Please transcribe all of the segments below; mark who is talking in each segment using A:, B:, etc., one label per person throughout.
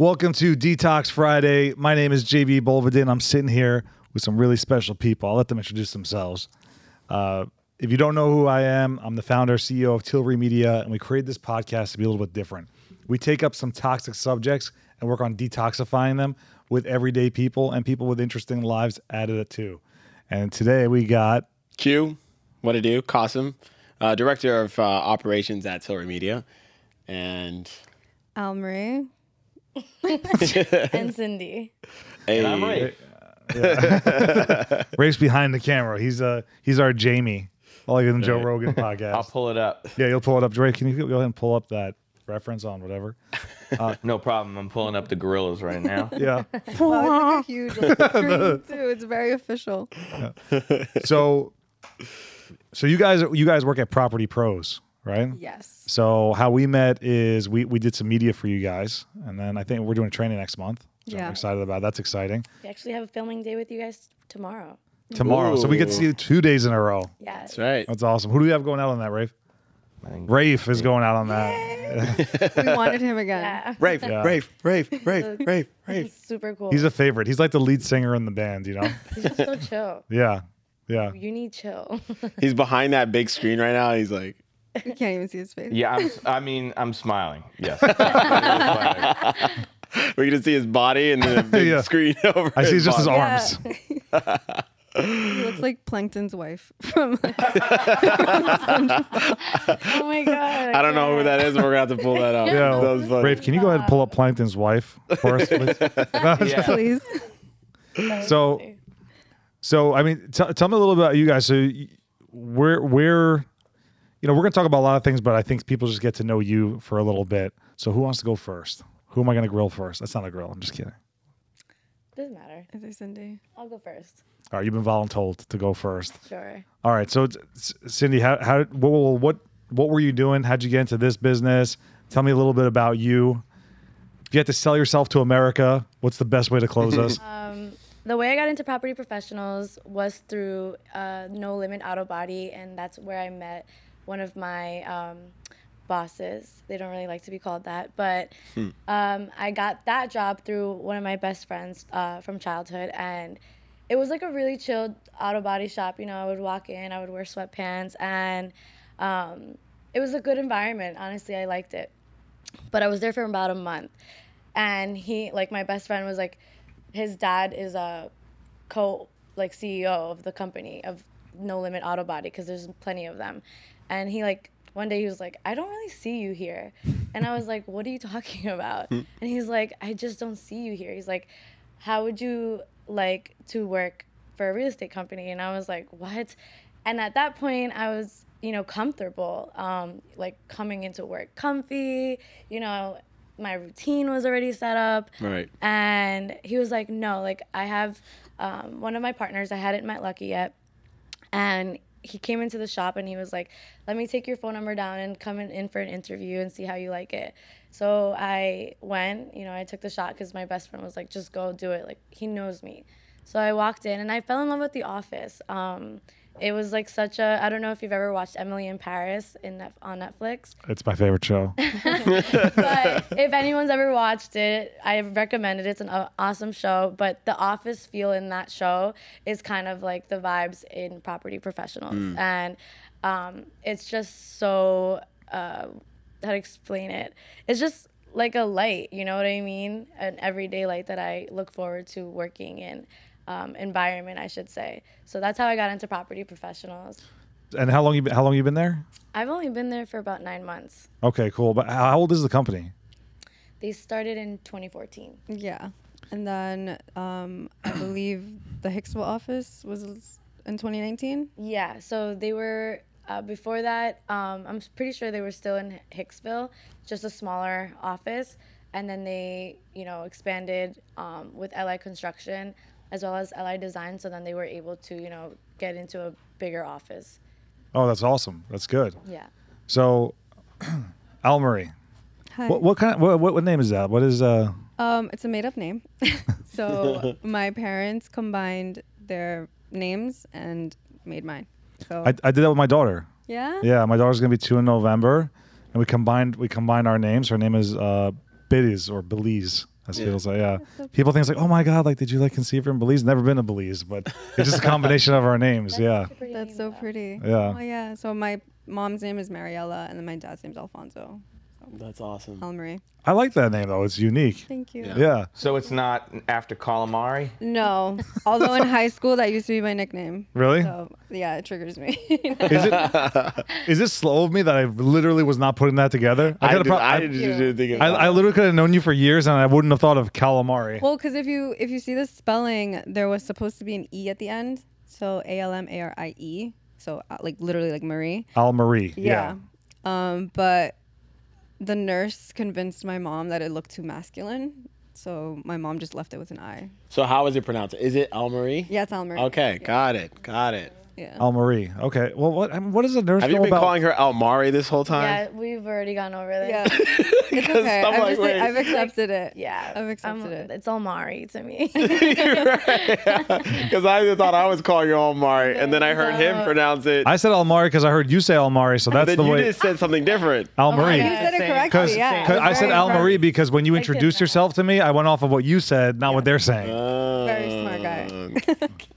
A: Welcome to Detox Friday. My name is JB Bolvadin. I'm sitting here with some really special people. I'll let them introduce themselves. Uh, if you don't know who I am, I'm the founder, CEO of Tilre Media, and we created this podcast to be a little bit different. We take up some toxic subjects and work on detoxifying them with everyday people and people with interesting lives added it too. And today we got
B: Q, what to do? Qasim, uh, director of uh, operations at Tilre Media, and
C: Al Marie.
D: and Cindy.
B: a,
E: I'm right.
A: Rafe's behind the camera. He's uh he's our Jamie, like in the Joe Rogan podcast.
E: I'll pull it up.
A: Yeah, you'll pull it up. Ray, can you go ahead and pull up that reference on whatever?
E: No problem. I'm pulling up the gorillas right now.
A: Yeah.
C: Wow, it's a huge like, screen too. It's very official.
A: So, so you guys, you guys work at Property Pros, right?
C: Yes.
A: So how we met is we we did some media for you guys, and then I think we're doing a training next month. Which I'm
C: Yeah.
A: excited about. That's exciting.
D: We actually have a filming day with you guys tomorrow.
A: Tomorrow, so we get to see you two days in a row.
D: Yeah.
B: that's right.
A: That's awesome. Who do we have going out on that, Rafe?
E: I
A: Rafe is going out on that.
C: We wanted him again.
D: Yeah.
B: Rafe,
A: Yeah.
B: Rafe, Rafe, Rafe, Rafe, Rafe.
D: Super cool.
A: He's a favorite. He's like the lead singer in the band, you know?
D: He's just so chill.
A: Yeah. Yeah.
D: You need chill.
B: He's behind that big screen right now. He's like,
C: You can't even see his face.
E: Yeah, I'm, I mean, I'm smiling. Yes.
B: We're gonna see his body and then a big
A: Yeah.
B: screen over.
A: I see just his
B: body.
A: arms.
C: He looks like Plankton's wife from
D: oh my god.
B: I don't know who that is, but we're gonna have to pull that up.
A: Yeah.
B: that was funny.
A: Rafe, can you go ahead and pull up Plankton's wife for us, please?
E: Yeah.
C: please.
A: So, so I mean, t- tell me a little about you guys. So, y- we're we're, you know, we're gonna talk about a lot of things, but I think people just get to know you for a little bit. So, who wants to go first? Who am I gonna grill first? That's not a grill. I'm just kidding.
D: Doesn't matter.
C: Is there Cindy?
D: I'll go first.
A: All right, you've been voluntold to go first.
D: Sure.
A: All right, so it's- Cindy, how how what what what were you doing? How'd you get into this business? Tell me a little bit about you. If you had to sell yourself to America, what's the best way to close us?
D: Um, the way I got into property professionals was through uh, No Limit Auto Body, and that's where I met one of my um, bosses. They don't really like to be called that, but um, I got that job through one of my best friends uh, from childhood, and it was like a really chilled auto body shop. You know, I would walk in, I would wear sweatpants, and um, it was a good environment. Honestly, I liked it but I was there for about a month. And he, like, my best friend was like, his dad is a co, like, CEO of the company of No Limit Auto Body because there's plenty of them. And he, like, one day he was like, I don't really see you here. And I was like, What are you talking about? and he's like, I just don't see you here. He's like, How would you like to work for a real estate company? And I was like, What? And at that point, I was, you know, comfortable, um, like coming into work comfy, you know, my routine was already set up.
B: Right.
D: And he was like, no, like I have um, one of my partners, I hadn't met Lucky yet. And he came into the shop and he was like, let me take your phone number down and come in, in for an interview and see how you like it. So I went, you know, I took the shot because my best friend was like, just go do it. Like, he knows me. So I walked in and I fell in love with The Office. Um, it was like such a, I don't know if you've ever watched Emily in Paris in Net, on Netflix
A: it's my favorite show.
D: but if anyone's ever watched it, I recommend it. It's an aw- awesome show. But the office feel in that show is kind of like the vibes in Property Professionals, and um, it's just so uh, how to explain it. It's just like a light, you know what I mean? An everyday light that I look forward to working in. Um, environment, I should say. So that's how I got into property professionals.
A: And how long you been, how long you been there?
D: I've only been there for about nine months.
A: Okay, cool. But how old is the company?
D: They started in 2014.
C: Yeah. And then um, I believe the Hicksville office was in 2019.
D: Yeah, so they were uh, before that. Um, I'm pretty sure they were still in Hicksville, just a smaller office, and then they, you know, expanded um, with LI Construction as well as LI Design. So then they were able to, you know, get into a bigger office.
A: Oh, that's awesome. That's good.
D: Yeah.
A: So, Al Murray,
C: Hi.
A: what, what kind of what, what what name is that? What is uh?
C: Um, it's a made up name. so my parents combined their names and made mine. So
A: I, I did that with my daughter.
C: yeah.
A: Yeah, my daughter's gonna be two in November, and we combined we combined our names. Her name is uh, Belize or Belize. As people say, yeah. People think it's like, oh my god, like did you like conceive from Belize? Never been to Belize, but it's just a combination of our names. Yeah.
C: That's so pretty.
A: Yeah.
C: Oh yeah. So my mom's name is Mariella, and then my dad's name's Alfonso.
B: That's awesome.
C: Almarie.
A: I like that name though. It's unique.
C: Thank you.
B: Yeah.
A: Yeah.
E: So it's not after calamari?
C: No. Although in high school that used to be my nickname.
A: Really?
C: So yeah, it triggers me.
A: Is it is it slow of me that I literally was not putting that together?
B: I,
A: could've
B: did,
A: pro-
B: I
A: I-
B: didn't
C: Yeah.
B: do think
A: I, I literally could have known you for years and I wouldn't have thought of calamari.
C: well, because if you if you see the spelling, there was supposed to be an e at the end. So A L M A R I E. So uh, like literally like Marie.
A: Al Marie.
C: Yeah. Um, but the nurse convinced my mom that it looked too masculine. So my mom just left it with an I.
B: So how is it pronounced? Is it Almarie?
C: Yeah, it's Almarie.
B: Okay, got it, got it.
C: Yeah.
A: Al Marie. Okay. Well, what I mean, what does a nurse
B: Have
A: know
B: you been
A: about?
B: calling her Almari this whole time?
D: Yeah, we've already gone over this.
C: Yeah. It's okay.
B: I'm
C: I've,
B: like,
C: just,
B: wait.
C: I've accepted it.
D: Yeah,
C: I've accepted
D: I'm-
C: it.
D: It's Almari to me.
B: Because I thought I was calling you Almari, and then I heard him pronounce it.
A: I said Almari because I heard you say Almari, so that's
B: then
A: the
B: you
A: way.
B: just said something different.
A: Al Marie.
C: Oh, you said it correctly.
A: Because
C: Yeah.
E: Cause
A: I said
C: very
A: Al
C: impressed.
A: Marie because when you introduced yourself to me, I went off of what you said, not what they're saying. Oh.
C: Very smart guy.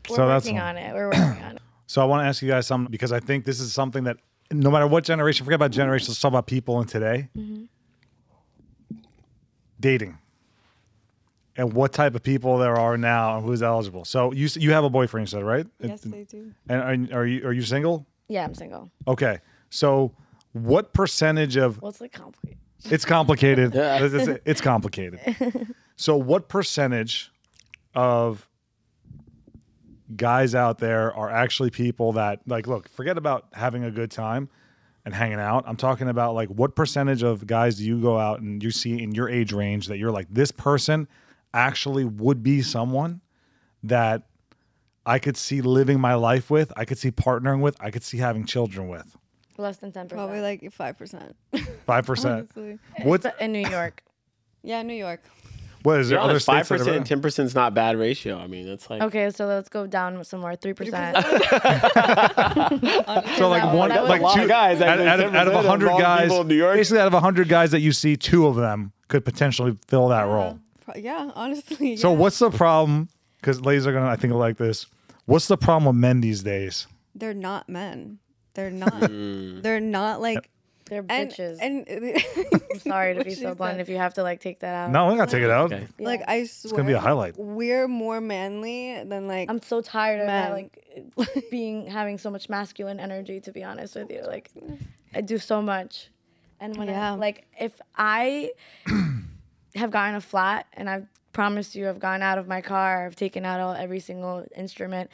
D: We're
A: So that's
D: working
A: fine.
D: on it. We're working on it.
A: So I want to ask you guys something because I think this is something that no matter what generation, forget about generations, let's talk about people in today. Mm-hmm. Dating. And what type of people there are now and who's eligible. So you you have a boyfriend, you said, right?
C: yes, they do.
A: And are, are you are you single?
D: Yeah, I'm single.
A: Okay. So what percentage of
D: What's like complicated?
A: it's complicated.
B: Yeah.
A: it's, it's- it's complicated. So what percentage of guys out there are actually people that like look, forget about having a good time and hanging out. I'm talking about like what percentage of guys do you go out and you see in your age range that you're like this person actually would be someone that I could see living my life with, I could see partnering with, I could see having children with.
D: Less than ten percent.
C: Probably like five percent.
A: Five percent.
C: Honestly.
A: What's
D: in New York.
C: Yeah, New York.
A: What is there other
B: five percent, and ten percent is not bad ratio. I mean, that's like
D: Okay, so let's go down somewhere. Three percent.
A: So like
D: that-
A: one,
D: that
A: like two
B: guys,
A: out, out of, out of hundred guys,
B: in New York.
A: basically out of hundred guys that you see, two of them could potentially fill that role.
C: Yeah, honestly.
A: So
C: yeah.
A: what's the problem? Because ladies are gonna, I think, like this. What's the problem with men these days?
C: They're not men. They're not.
B: Mm.
C: They're not like.
D: They're
C: And,
D: bitches.
C: and
D: I'm sorry to be so blunt.
C: said.
D: If you have to like take that out.
A: No, we're not take it out.
B: Okay.
C: Like I swear,
A: It's gonna be a highlight.
C: We're more manly than like.
D: I'm so tired of that, like being having so much masculine energy. To be honest with you, like I do so much, and when
C: Yeah.
D: I, like if I have gotten a flat, and I've promised you, I've gone out of my car, I've taken out all every single instrument.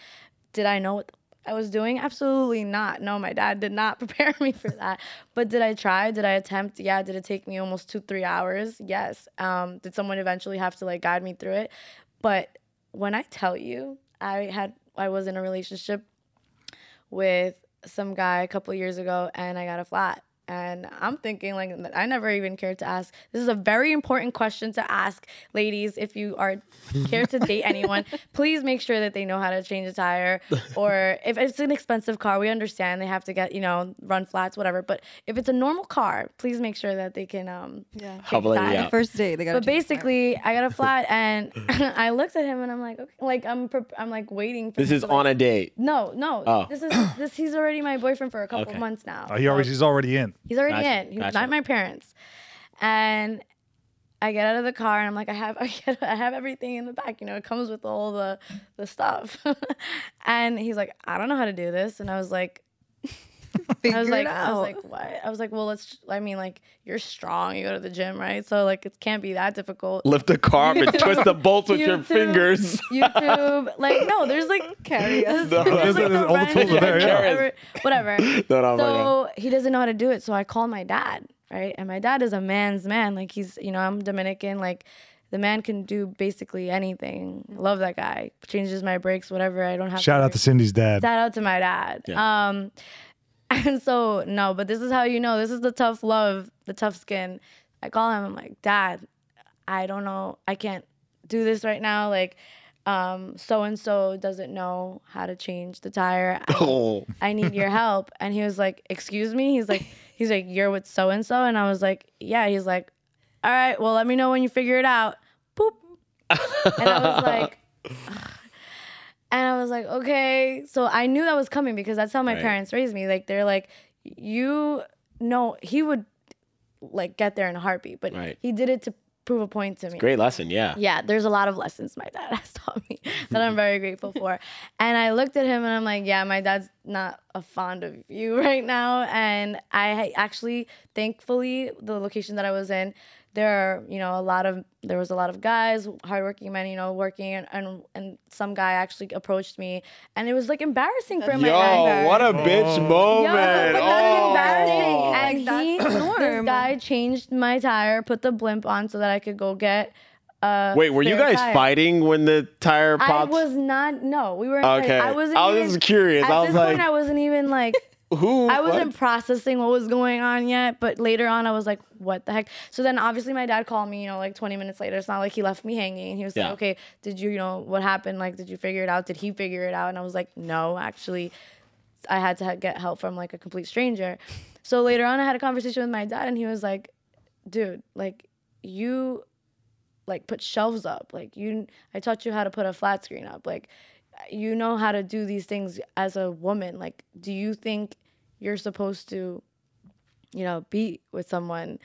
D: Did I know what I was doing? Absolutely not. No, my dad did not prepare me for that. But did I try? Did I attempt? Yeah. Did it take me almost two, three hours? Yes. Um, did someone eventually have to like guide me through it? But when I tell you, I had I was in a relationship with some guy a couple years ago and I got a flat. And I'm thinking like I never even cared to ask. This is a very important question to ask, ladies. If you are care to date anyone, please make sure that they know how to change a tire. Or if it's an expensive car, we understand they have to get you know run flats, whatever. But if it's a normal car, please make sure that they can um
C: yeah.
B: Help a lady
C: First date, they got.
D: but basically, I got a flat, and I looked at him, and I'm like, okay, like I'm, pre- I'm like waiting. For
B: This is
D: to, like-
B: on a date.
D: No, no.
B: Oh.
D: This is this. He's already my boyfriend for a couple
B: Okay.
D: months now.
A: Oh, he already,
D: So
A: he's already in.
D: He's already
B: Gotcha,
D: in. He's
B: gotcha.
D: not my parents, and I get out of the car, and I'm like, I have, I, get, I have everything in the back. You know, it comes with all the the stuff. and he's like, I don't know how to do this, and I was like. I was
C: Figure it
D: like, I was like, what? I was like, well, let's. I mean, like, you're strong. You go to the gym, right? So like, it can't be that difficult.
B: Lift the car and twist the bolts with your
D: YouTube.
B: fingers.
D: YouTube, like, no, there's like
C: carry us.
B: No,
D: there's,
A: there's-
D: like,
A: all the
D: wrench,
A: tools are there, yeah.
D: whatever. whatever.
B: No, no,
D: so he doesn't know how to do it. So I called my dad, right? And my dad is a man's man. Like he's, you know, I'm Dominican. Like the man can do basically anything. Love that guy. Changes my brakes, whatever. I don't have.
A: Shout out to Cindy's dad.
D: Shout out to my dad.
B: Yeah.
D: Um, and so no, but this is how you know. This is the tough love, the tough skin. I call him. I'm like, Dad, I don't know. I can't do this right now. Like, um, so and so doesn't know how to change the tire. I,
B: Oh,
D: I need your help. And he was like, Excuse me. He's like, he's like, you're with so and so, and I was like, Yeah. He's like, All right. Well, let me know when you figure it out. Boop. and I was like, and I was like, okay. So I knew that was coming because that's how my
B: Right.
D: parents raised me. Like they're like, you know, he would like get there in a heartbeat, but
B: Right.
D: he did it to prove a point to me.
B: Great lesson. Yeah.
D: Yeah, there's a lot of lessons my dad has taught me that I'm very grateful for. And I looked at him and I'm like, yeah, my dad's not a fond of you right now. And I actually, thankfully, the location that I was in, there are, you know, a lot of there was a lot of guys, hardworking men, you know, working, and and, and some guy actually approached me, and it was like embarrassing for my dad.
B: Yo, what a bitch moment.
D: Yo, but that's
B: Oh.
D: embarrassing. And
C: Like,
D: he, this guy changed my tire, put the blimp on so that I could go get. Uh,
B: Wait, were you guys
D: tire.
B: fighting when the tire popped?
D: I was not. No, we were.
B: Okay.
D: Like, I wasn't.
B: I was
D: even,
B: just curious.
D: At
B: I was
D: this
B: like-
D: point, I wasn't even like.
B: Who?
D: I wasn't
B: what?
D: processing what was going on yet, but later on, I was like, "What the heck?" So then, obviously, my dad called me. You know, like 20 minutes later. It's not like he left me hanging. He was
B: Yeah.
D: like, "Okay, did you, you know, what happened? Like, did you figure it out? Did he figure it out?" And I was like, "No, actually, I had to ha- get help from like a complete stranger." So later on, I had a conversation with my dad, and he was like, "Dude, like, you like put shelves up. Like you, I taught you how to put a flat screen up. Like you know how to do these things as a woman. Like, do you think you're supposed to, you know, be with someone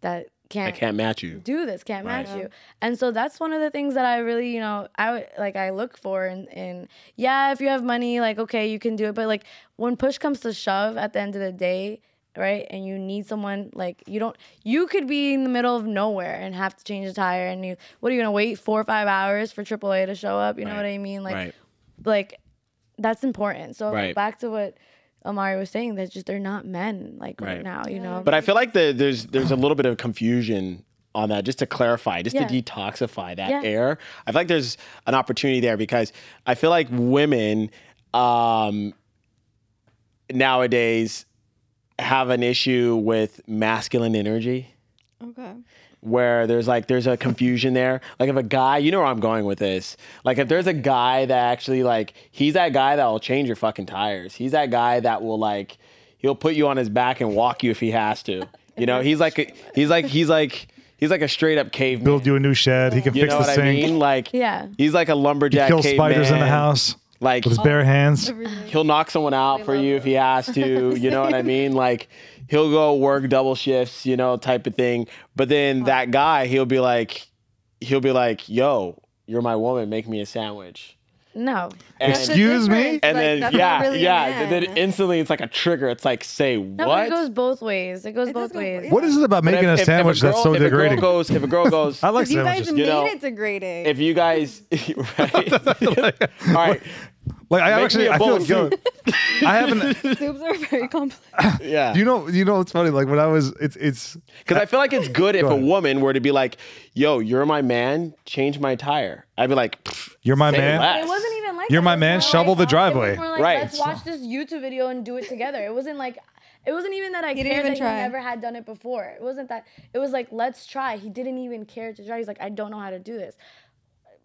D: that can't,
B: I
D: can't
B: match you.
D: do this, can't match you? And so that's one of the things that I really, you know, I would- like I look for. And in, yeah, if you have money, like okay, you can do it. But like when push comes to shove, at the end of the day. Right, and you need someone like you don't. You could be in the middle of nowhere and have to change a tire, and you. What are you gonna wait four or five hours for AAA to show up? You know what I mean? Like,
B: right.
D: Like that's important. So
B: Right.
D: back to what Amari was saying, that just they're not men like right,
B: Right.
D: now, you know.
B: But I feel like the, there's there's a little bit of confusion on that. Just to clarify, just
D: Yeah.
B: to detoxify that
D: Yeah.
B: air. I feel like there's an opportunity there because I feel like women um, nowadays have an issue with masculine energy.
C: Okay.
B: Where there's like there's a confusion there. Like if a guy, you know where I'm going with this. Like if there's a guy that actually like he's that guy that will change your fucking tires. He's that guy that will like he'll put you on his back and walk you if he has to. You know, he's like a, he's like he's like he's like a straight up caveman.
A: Build you a new shed. He can
B: you
A: fix
B: know
A: the
B: what I
A: sink.
B: mean? Like
D: Yeah.
B: he's like a lumberjack.
A: Kill spiders in the house
B: Like
A: with his bare hands.
B: he'll knock someone out for you if he has to. You know what I mean? Like he'll go work double shifts, you know, type of thing. But then that guy, he'll be like, he'll be like, "Yo, you're my woman. Make me a sandwich."
D: No.
B: And,
A: Excuse me?
B: and
C: Like,
B: then yeah,
C: really
B: yeah.
C: man.
B: And then instantly it's like a trigger. It's like, say
D: No, but
B: what?
D: it goes both ways. It goes
C: It does
D: both
C: go-
D: ways.
C: yeah.
A: What is it about making
B: if-
A: a
B: if-
A: sandwich
B: if a girl,
A: that's so
B: if a girl goes, if a girl goes,
A: I like
C: You guys
A: sandwiches.
C: made
B: know,
C: it degrading.
B: if you guys, right? All right,
A: like I
B: Make
A: actually,
B: me a
A: I
B: bowl
A: feel
B: of
A: good. I haven't.
C: Soups are very complex.
B: yeah.
A: You know, you know, it's funny. Like when I was, it's it's.
B: Because I feel like it's good if
A: Go
B: a
A: ahead.
B: woman were to be like, "Yo, you're my man. Change my tire." I'd be like,
A: You're my
B: say
A: man.
B: less."
D: It wasn't even like
A: You're
D: that.
A: my
D: It was
A: man,
D: more
A: shovel the driveway.
D: It was more like,
B: Right.
D: let's watch this YouTube video and do it together. It wasn't like it wasn't even that I
C: didn't
D: cared
C: even
D: that
C: try.
D: he never had done it before. It wasn't that. It was like let's try. He didn't even care to try. He's like, I don't know how to do this,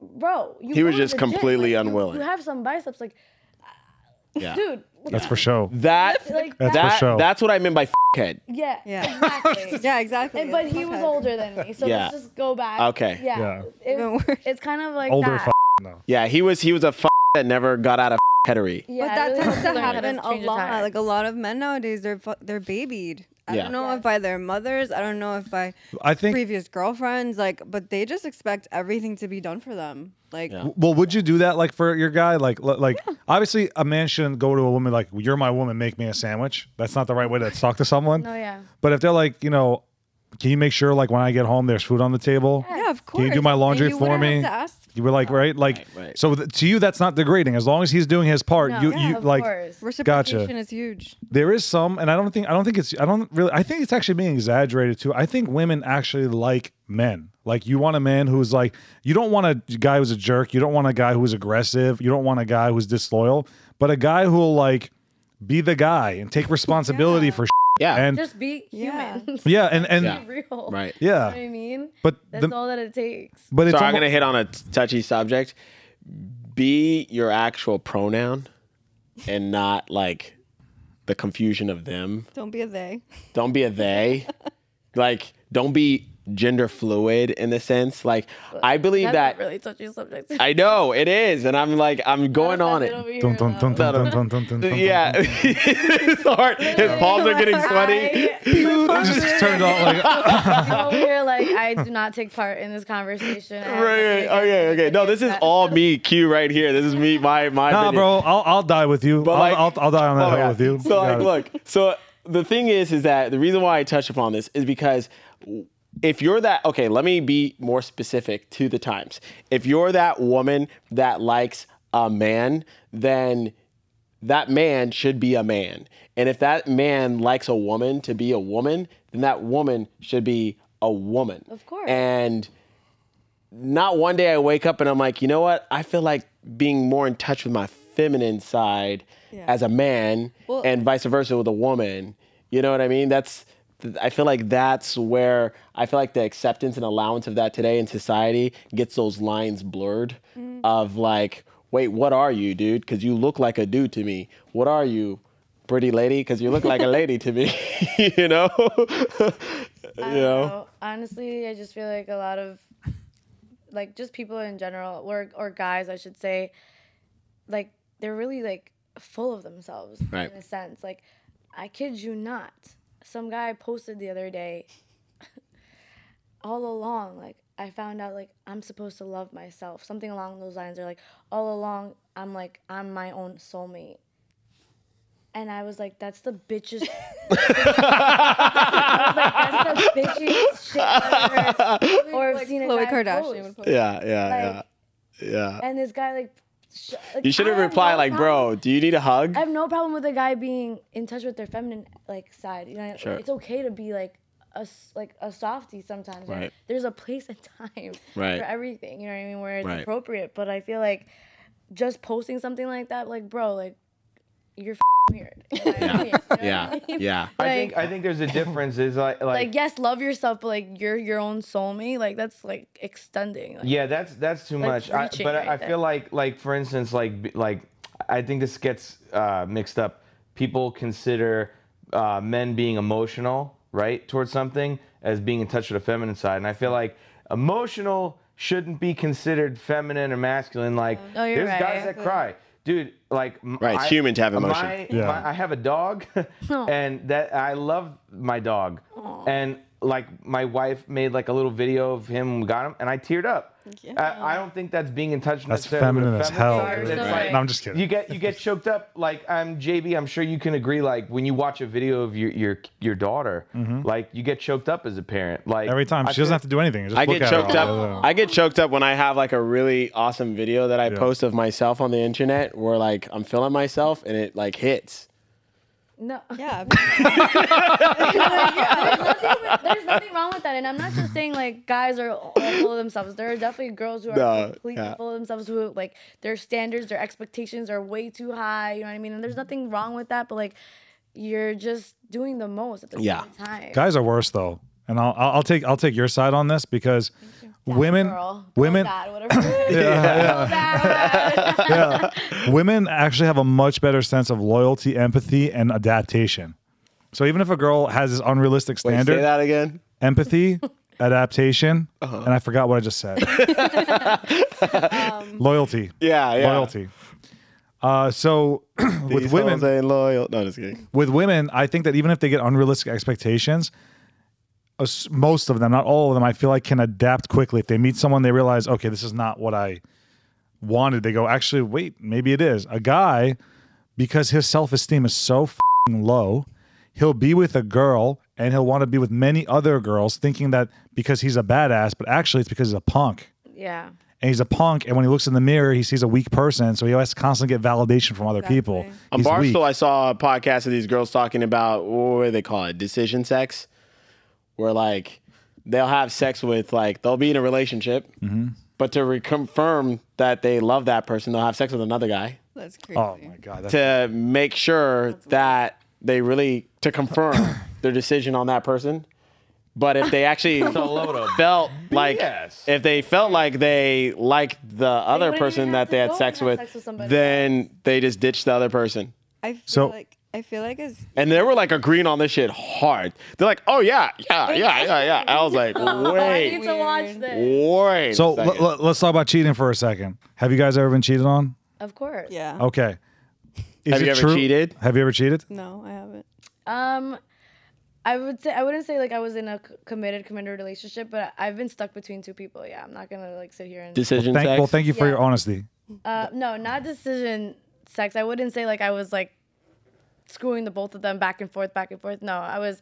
D: bro. You
B: He was
D: go to
B: just
D: the gym.
B: completely
D: Like, you-
B: unwilling.
D: You have some biceps, like,
B: Yeah.
D: dude.
A: That's for show.
B: That
D: Like
A: That's
D: that,
A: for show.
B: that's what I meant by f- head.
D: Yeah.
C: Yeah.
D: Exactly.
C: yeah, exactly.
D: And- but he was older than me, so
B: Yeah.
D: let's just go back.
B: Okay.
D: Yeah.
A: Yeah.
D: It-
C: Even worse.
D: it's kind of like
A: Older
D: that.
A: f- no.
B: Yeah, he was he was a f- that never got out of f- headery.
D: Yeah,
C: but
D: I
C: that
D: really
C: tends to
D: learn how
C: happen a
D: change
C: lot.
D: tire.
C: Like a lot of men nowadays, they're fu- they're babied. I
B: Yeah.
C: don't know if by their mothers. I don't know if by
A: I think.
C: previous girlfriends. Like, but they just expect everything to be done for them. Like,
B: Yeah.
A: Well, would you do that like for your guy? Like, li- like obviously a man shouldn't go to a woman like, "You're my woman, make me a sandwich." That's not the right way to talk to someone.
D: no, yeah.
A: But if they're like, you know, can you make sure like when I get home there's food on the table?
C: yeah, of course.
A: Can you do my laundry
C: you
A: for
C: wouldn't have
A: me?
C: To ask
A: You were like, right, like,
B: Right, right.
A: so th- to you that's not degrading as long as he's doing his part.
D: No,
A: you,
D: yeah,
A: you
D: of
A: like,
D: course.
C: Reciprocation is huge.
A: there is some, and I don't think I don't think it's I don't really I think it's actually being exaggerated too. I think women actually like men. Like you want a man who's like you don't want a guy who's a jerk. You don't want a guy who's aggressive. You don't want a guy who's disloyal. But a guy who'll like be the guy and take responsibility
C: Yeah.
A: for
B: Yeah.
A: and
D: Just be
C: Yeah.
D: human.
A: yeah and and
B: Yeah.
D: Be real.
B: right.
D: You know
A: yeah.
D: what I mean?
A: But
D: That's
A: the,
D: all that it takes.
A: but it's
B: So I'm
A: almo-
B: gonna hit on a t- touchy subject. Be your actual pronoun, and not like the confusion of them.
C: Don't be a they.
B: Don't be a they. like, don't be gender fluid in the sense. Like I believe that,
D: really touchy subject.
B: I know it is, and I'm like I'm going on it. Yeah, his heart, his palms are getting sweaty.
A: Just turned off like
D: over like I do not take part in this conversation.
B: Right,
D: Oh
B: Okay, okay. No, this is all me, Q, right here. This is me, my my.
A: Nah, bro, I'll I'll die with you.
B: But like,
A: I'll, die on that
B: oh,
A: hill with you.
B: So like, look, so the thing is, is that the reason why I touch upon this is because if you're that okay, let me be more specific to the times. If you're that woman that likes a man, then that man should be a man. And if that man likes a woman to be a woman, then that woman should be a woman.
D: Of course.
B: And not one day I wake up and I'm like, you know what? I feel like being more in touch with my feminine side
C: Yeah.
B: as a man
C: Well-
B: and vice versa with a woman. You know what I mean? That's I feel like that's where I feel like the acceptance and allowance of that today in society gets those lines blurred
C: Mm.
B: of like, wait, what are you, dude? Because you look like a dude to me. What are you, pretty lady? Because you look like a lady to me. you know? You know?
D: know. Honestly, I just feel like a lot of like just people in general or or guys, I should say, like they're really like full of themselves
B: Right.
D: in a sense. Like I kid you not. Some guy posted the other day all along like I found out like I'm supposed to love myself. Something along those lines. Or like all along I'm like I'm my own soulmate. And I was like, that's the bitchest I was like, that's the bitchiest shit I've ever heard. Or I've
C: like
D: seen a
C: Khloe
D: guy
C: Kardashian
D: post.
C: would post.
B: Yeah, yeah,
D: Like-
B: yeah. Yeah.
D: And this guy like, sh- like
B: You should have replied
D: no
B: like,
D: problem-
B: bro, do you need a hug?
D: I have no problem with a guy being in touch with their feminine like side. You know,
B: Sure.
D: it's okay to be like a like a softie sometimes. Like,
B: Right.
D: There's a place and time
B: Right.
D: for everything. You know what I mean? Where it's
B: Right.
D: appropriate. But I feel like just posting something like that, like bro, like you're f- weird. in my you know what I
B: Yeah,
D: mean?
B: yeah.
E: I think I think there's a difference. Is like like,
D: like yes, love yourself, but like you're your own soulmate. Like that's like extending. Like,
E: yeah, that's that's too much. I, but I-
D: right
E: I
D: there.
E: feel like like for instance like like I think this gets uh, mixed up. People consider uh, men being emotional right towards something as being in touch with the feminine side, and I feel like emotional shouldn't be considered feminine or masculine. Like
D: Oh, you're
E: there's guys that cry. Dude, like
B: Right, it's human to have emotion.
E: My,
A: Yeah.
E: my- I have a dog, oh. and that I love my dog, and like my wife made like a little video of him, got him, and I teared up. I, I don't think that's being in touch.
A: That's
E: necessarily with
A: feminine as hell.
E: side.
A: dude.
E: It's
D: so
E: like-
A: No, I'm just kidding.
E: you get you get choked up like I'm JB. I'm sure you can agree. Like when you watch a video of your your your daughter, like you get choked up as a parent. Like
A: Mm-hmm. Every time
E: I
A: she doesn't
E: feel-
A: have to do anything. Just
B: I
A: look
B: get
A: at
B: choked
A: all
B: up. I get choked up when I have like a really awesome video that I post of myself on the internet where like I'm feeling myself and it like hits.
D: No.
C: Yeah.
D: there's, nothing, there's nothing wrong with that, and I'm not just saying like guys are all full of themselves. There are definitely girls who are
B: No,
D: completely
B: yeah.
D: full of themselves who like their standards, their expectations are way too high. You know what I mean? And there's mm-hmm. nothing wrong with that, but like you're just doing the most at the
B: Yeah.
D: same time.
A: Guys are worse though, and I'll I'll I'll take I'll take your side on this because women
D: Girl,
A: women
D: Dad, whatever.
A: yeah, yeah. women actually have a much better sense of loyalty, empathy, and adaptation. So even if a girl has this unrealistic
B: Wait,
A: standard,
B: say that again.
A: empathy, adaptation,
B: Uh-huh.
A: and I forgot what I just said. loyalty,
B: Yeah, yeah.
A: loyalty. Uh, so with
B: These
A: women,
B: hoes ain't loyal. No, just kidding.
A: with women, I think that even if they get unrealistic expectations, us- most of them, not all of them, I feel like can adapt quickly. If they meet someone, they realize, okay, this is not what I wanted. They go, actually, wait, maybe it is. A guy, because his self esteem is so fing low, he'll be with a girl and he'll want to be with many other girls, thinking that because he's a badass, but actually it's because he's a punk.
D: yeah.
A: And he's a punk, and when he looks in the mirror, he sees a weak person, so he has to constantly get validation from other people.
B: On
A: He's weak.
B: Barstool, I saw a podcast of these girls talking about what do they call it? Decision sex, where like they'll have sex with like they'll be in a relationship,
A: Mm-hmm.
B: but to reconfirm that they love that person, they'll have sex with another guy
C: That's crazy.
A: Oh my god, that's
B: to make sure that they really to confirm their decision on that person. But if they actually
E: a load of
B: felt like
E: BS.
B: if they felt like they liked the other person that they had sex with,
D: sex with somebody
B: then they just ditched the other person.
C: I feel
A: So-
C: like I feel like as
B: And they were like agreeing on this shit hard. They're like, oh yeah, yeah, yeah, yeah, yeah. I was like,
D: I
B: wait,
D: need to watch this.
B: wait. a
A: So
B: second.
A: l- l- let's talk about cheating for a second. Have you guys ever been cheated on?
D: Of course.
C: yeah.
A: Okay. Is
B: Have
A: it
B: you ever
A: true-
B: cheated?
A: Have you ever cheated?
C: No, I haven't.
D: Um, I would say I wouldn't say like I was in a c- committed committed relationship, but I've been stuck between two people. Yeah, I'm not gonna like sit here and
B: decision
A: Thank,
B: sex.
A: well, thank you for
D: Yeah.
A: your honesty.
D: uh no, not decision sex. I wouldn't say like I was like screwing the both of them back and forth, back and forth. No, I was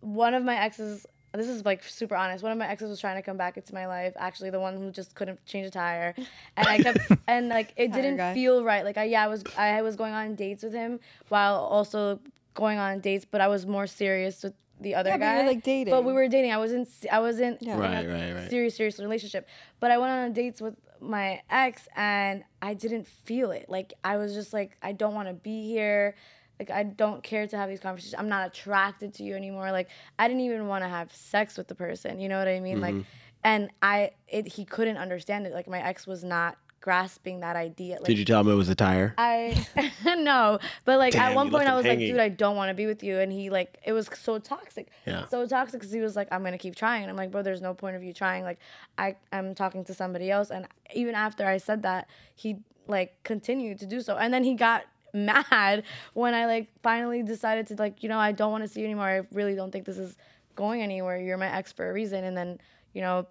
D: one of my exes. This is like super honest. One of my exes was trying to come back into my life. Actually, the one who just couldn't change a tire, and I kept and like it
C: Tire
D: didn't
C: guy.
D: feel right. Like I yeah, I was I was going on dates with him while also going on dates, but I was more serious with the other
C: Yeah, but
D: guy.
C: you were, like,
D: But we were dating. I wasn't. I wasn't
C: Yeah.
B: Right, right, right.
D: serious, serious relationship. But I went on dates with my ex, and I didn't feel it. Like I was just like, I don't want to be here. Like I don't care to have these conversations. I'm not attracted to you anymore. Like I didn't even want to have sex with the person. You know what I mean? Like, mm-hmm. and I, it, he couldn't understand it. Like my ex was not grasping that idea. Like,
B: Did you tell him it was a tire?
D: I no, but like
B: Damn,
D: at one point I was like, dude, I don't want to be with you, and he like it was so toxic,
B: Yeah.
D: so toxic because he was like, I'm gonna keep trying, and I'm like, bro, there's no point of you trying. Like I I'm talking to somebody else, and even after I said that, he like continued to do so, and then he got mad when I like finally decided to like, you know, I don't want to see you anymore. I really don't think this is going anywhere. You're my ex for a reason, and then you know,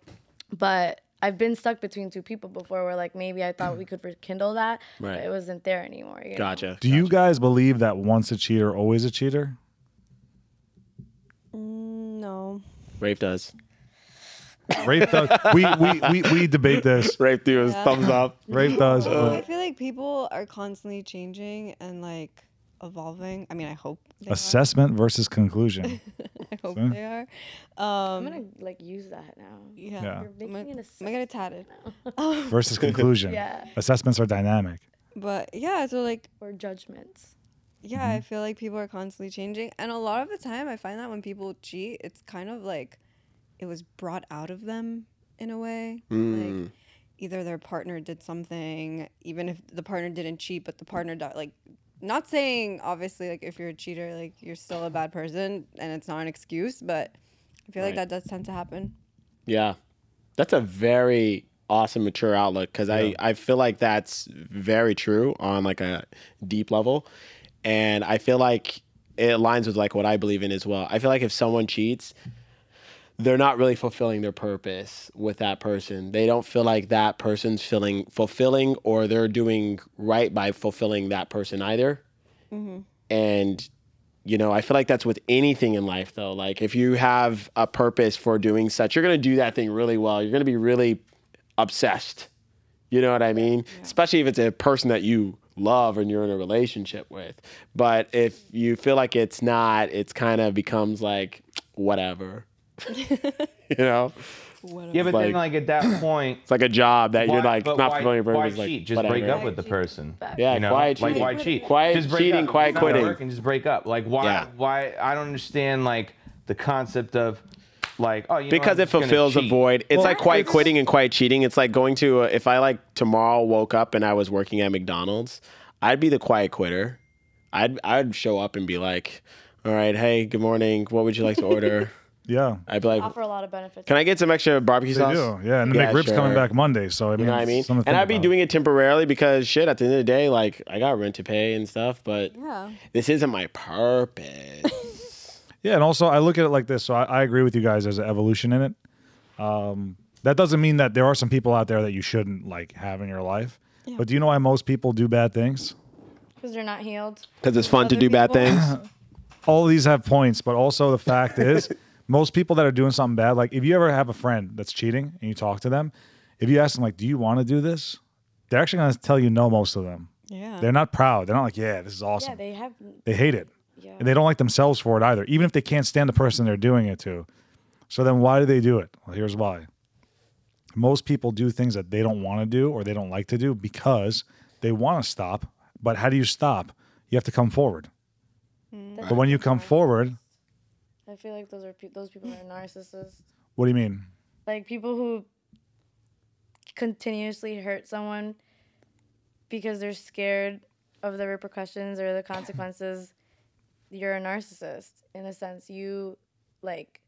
D: but. I've been stuck between two people before where like maybe I thought we could rekindle that,
B: Right.
D: but it wasn't there anymore. You know?
B: Gotcha.
A: Do you guys believe that once a cheater, always a cheater?
C: Mm, no.
B: Rafe does.
A: Rafe does. we, we, we, we debate this.
B: Rafe threw his
C: Yeah.
B: thumbs up.
A: Rafe does.
C: Uh, I
A: but
C: feel like people are constantly changing and like evolving. I mean, I hope they are.
A: assessment versus conclusion.
C: I hope
A: So-
C: they are.
D: I'm
C: Um,
D: gonna like use that now.
C: yeah.
A: Yeah.
D: You're
C: I'm
D: making
C: gonna,
D: it a
C: I'm gonna get it tatted.
A: Um, versus conclusion.
D: Yeah.
A: Assessments are dynamic.
C: But yeah, so like
D: or judgments.
C: yeah, I mm-hmm. feel like people are constantly changing, and a lot of the time, I find that when people cheat, it's kind of like it was brought out of them in a way.
B: Mm.
C: Like either their partner did something, even if the partner didn't cheat, but the partner di- like. Not saying obviously like if you're a cheater like you're still a bad person and it's not an excuse, but I feel like that does tend to happen.
B: Yeah. That's a very awesome mature outlook because I, I feel like that's very true on like a deep level. And I feel like it aligns with like what I believe in as well. I feel like if someone cheats, they're not really fulfilling their purpose with that person. They don't feel like that person's feeling fulfilling or they're doing right by fulfilling that person either. Mm-hmm. And you know, I feel like that's with anything in life though. Like if you have a purpose for doing such, you're going to do that thing really well. You're going to be really obsessed. You know what I mean? Especially if it's a person that you love and you're in a relationship with. But if you feel like it's not, it's kind of becomes like whatever. you know?
E: Yeah, but
B: Like-
E: then like at that point,
B: It's like a job that you're like
E: but
B: not
E: why,
B: familiar with.
E: why
B: It's like,
E: cheat? Just
B: whatever.
E: break up with the person.
B: Yeah,
E: you know?
B: quiet
E: like
B: cheating.
E: why cheat?
B: Quiet
E: just break
B: cheating,
E: up.
B: quiet
E: It's not
B: quitting.
E: working, just break up. Like why?
B: Yeah.
E: Why? I don't understand like the concept of like oh you
B: because
E: I'm
B: it fulfills a void. It's
E: Well,
B: like quiet
E: it's-
B: quitting and quiet cheating. It's like going to a, if I like tomorrow woke up and I was working at McDonald's, I'd be the quiet quitter. I'd I'd show up and be like, "All right, hey, good morning. What would you like to order?"
A: Yeah.
B: I'd be like,
D: Offer a lot of benefits.
B: "Can I get some extra barbecue
A: They
B: sauce?"
A: do. Yeah. And the
B: Yeah,
A: McRib's coming
B: sure.
A: back Monday. So, I mean,
B: You know what I mean?
A: something to
B: And
A: think
B: I'd be
A: about.
B: doing it temporarily because shit. At the end of the day, like I got rent to pay and stuff, but
C: Yeah.
B: this isn't my purpose.
A: Yeah, and also I look at it like this. So I, I agree with you guys. There's an evolution in it. Um, that doesn't mean that there are some people out there that you shouldn't like have in your life. But do you know why most people do bad things?
D: Because they're not healed.
B: Because it's fun to
C: Other
B: do bad
C: people.
B: things.
A: All of these have points, but also the fact is, most people that are doing something bad, like if you ever have a friend that's cheating and you talk to them, if you ask them like, "Do you want to do this?" They're actually going to tell you no. Most of them,
C: Yeah.
A: they're not proud. They're not like, "Yeah, this is awesome."
D: Yeah, they have.
A: they hate it.
D: Yeah.
A: And they don't like themselves for it either, even if they can't stand the person they're doing it to. So then why do they do it? Well, here's why. Most people do things that they don't want to do or they don't like to do because they want to stop. But how do you stop? You have to come forward.
D: That's
A: But when you come forward,
D: I feel like those are pe- those people are narcissists.
A: what do you mean?
D: Like people who continuously hurt someone because they're scared of the repercussions or the consequences you're a narcissist in a sense. You like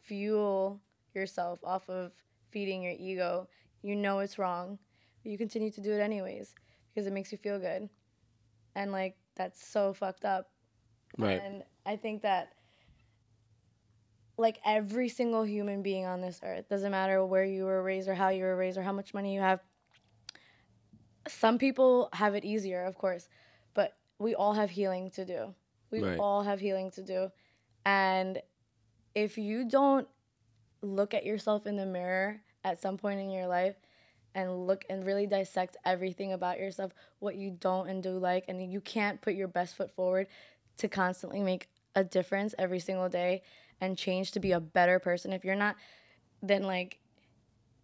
D: fuel yourself off of feeding your ego. You know it's wrong, but you continue to do it anyways because it makes you feel good. And like that's so fucked up.
B: Right.
D: And I think that like every single human being on this earth, doesn't matter where you were raised or how you were raised or how much money you have. Some people have it easier, of course, but we all have healing to do. We
B: Right.
D: all have healing to do. And if you don't look at yourself in the mirror at some point in your life and look and really dissect everything about yourself, what you don't and do like, and you can't put your best foot forward to constantly make a difference every single day and change to be a better person. If you're not, then like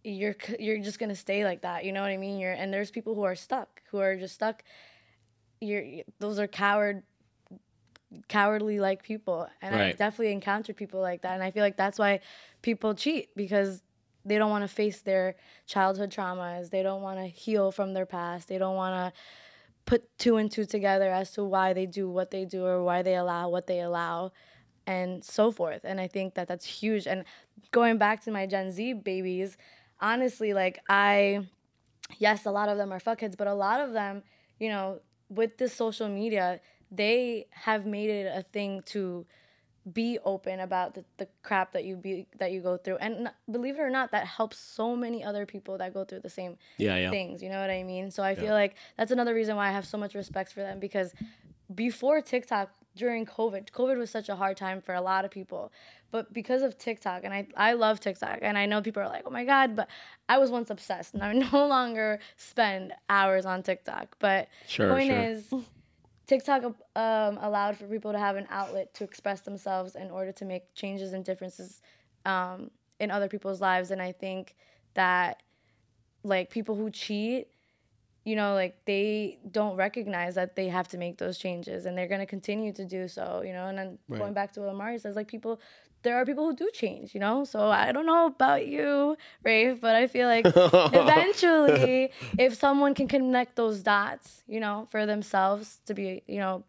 D: you're you're just gonna stay like that. You know what I mean? You're and there's people who are stuck, who are just stuck. You're those are coward cowardly like people and
B: Right.
D: i've definitely encountered people like that and i feel like that's why people cheat because they don't want to face their childhood traumas they don't want to heal from their past they don't want to put two and two together as to why they do what they do or why they allow what they allow and so forth and i think that that's huge and going back to my gen z babies honestly like i yes, a lot of them are fuckheads, but a lot of them, you know, with this social media, they have made it a thing to be open about the, the crap that you be that you go through. And believe it or not, that helps so many other people that go through the same
B: Yeah, yeah.
D: things. You know what I mean? So I feel like that's another reason why I have so much respect for them because before TikTok, during COVID, COVID was such a hard time for a lot of people. But because of TikTok, and I, I love TikTok, and I know people are like, oh my God, but I was once obsessed, and I no longer spend hours on TikTok. But
B: Sure,
D: point
B: sure.
D: is, TikTok um, allowed for people to have an outlet to express themselves in order to make changes and differences um, in other people's lives. And I think that, like, people who cheat, you know, like, they don't recognize that they have to make those changes and they're going to continue to do so, you know. And then going back to what Amari says, like, people, there are people who do change, you know? So I don't know about you, Rafe, but I feel like eventually, if someone can connect those dots, you know, for themselves to be, you know,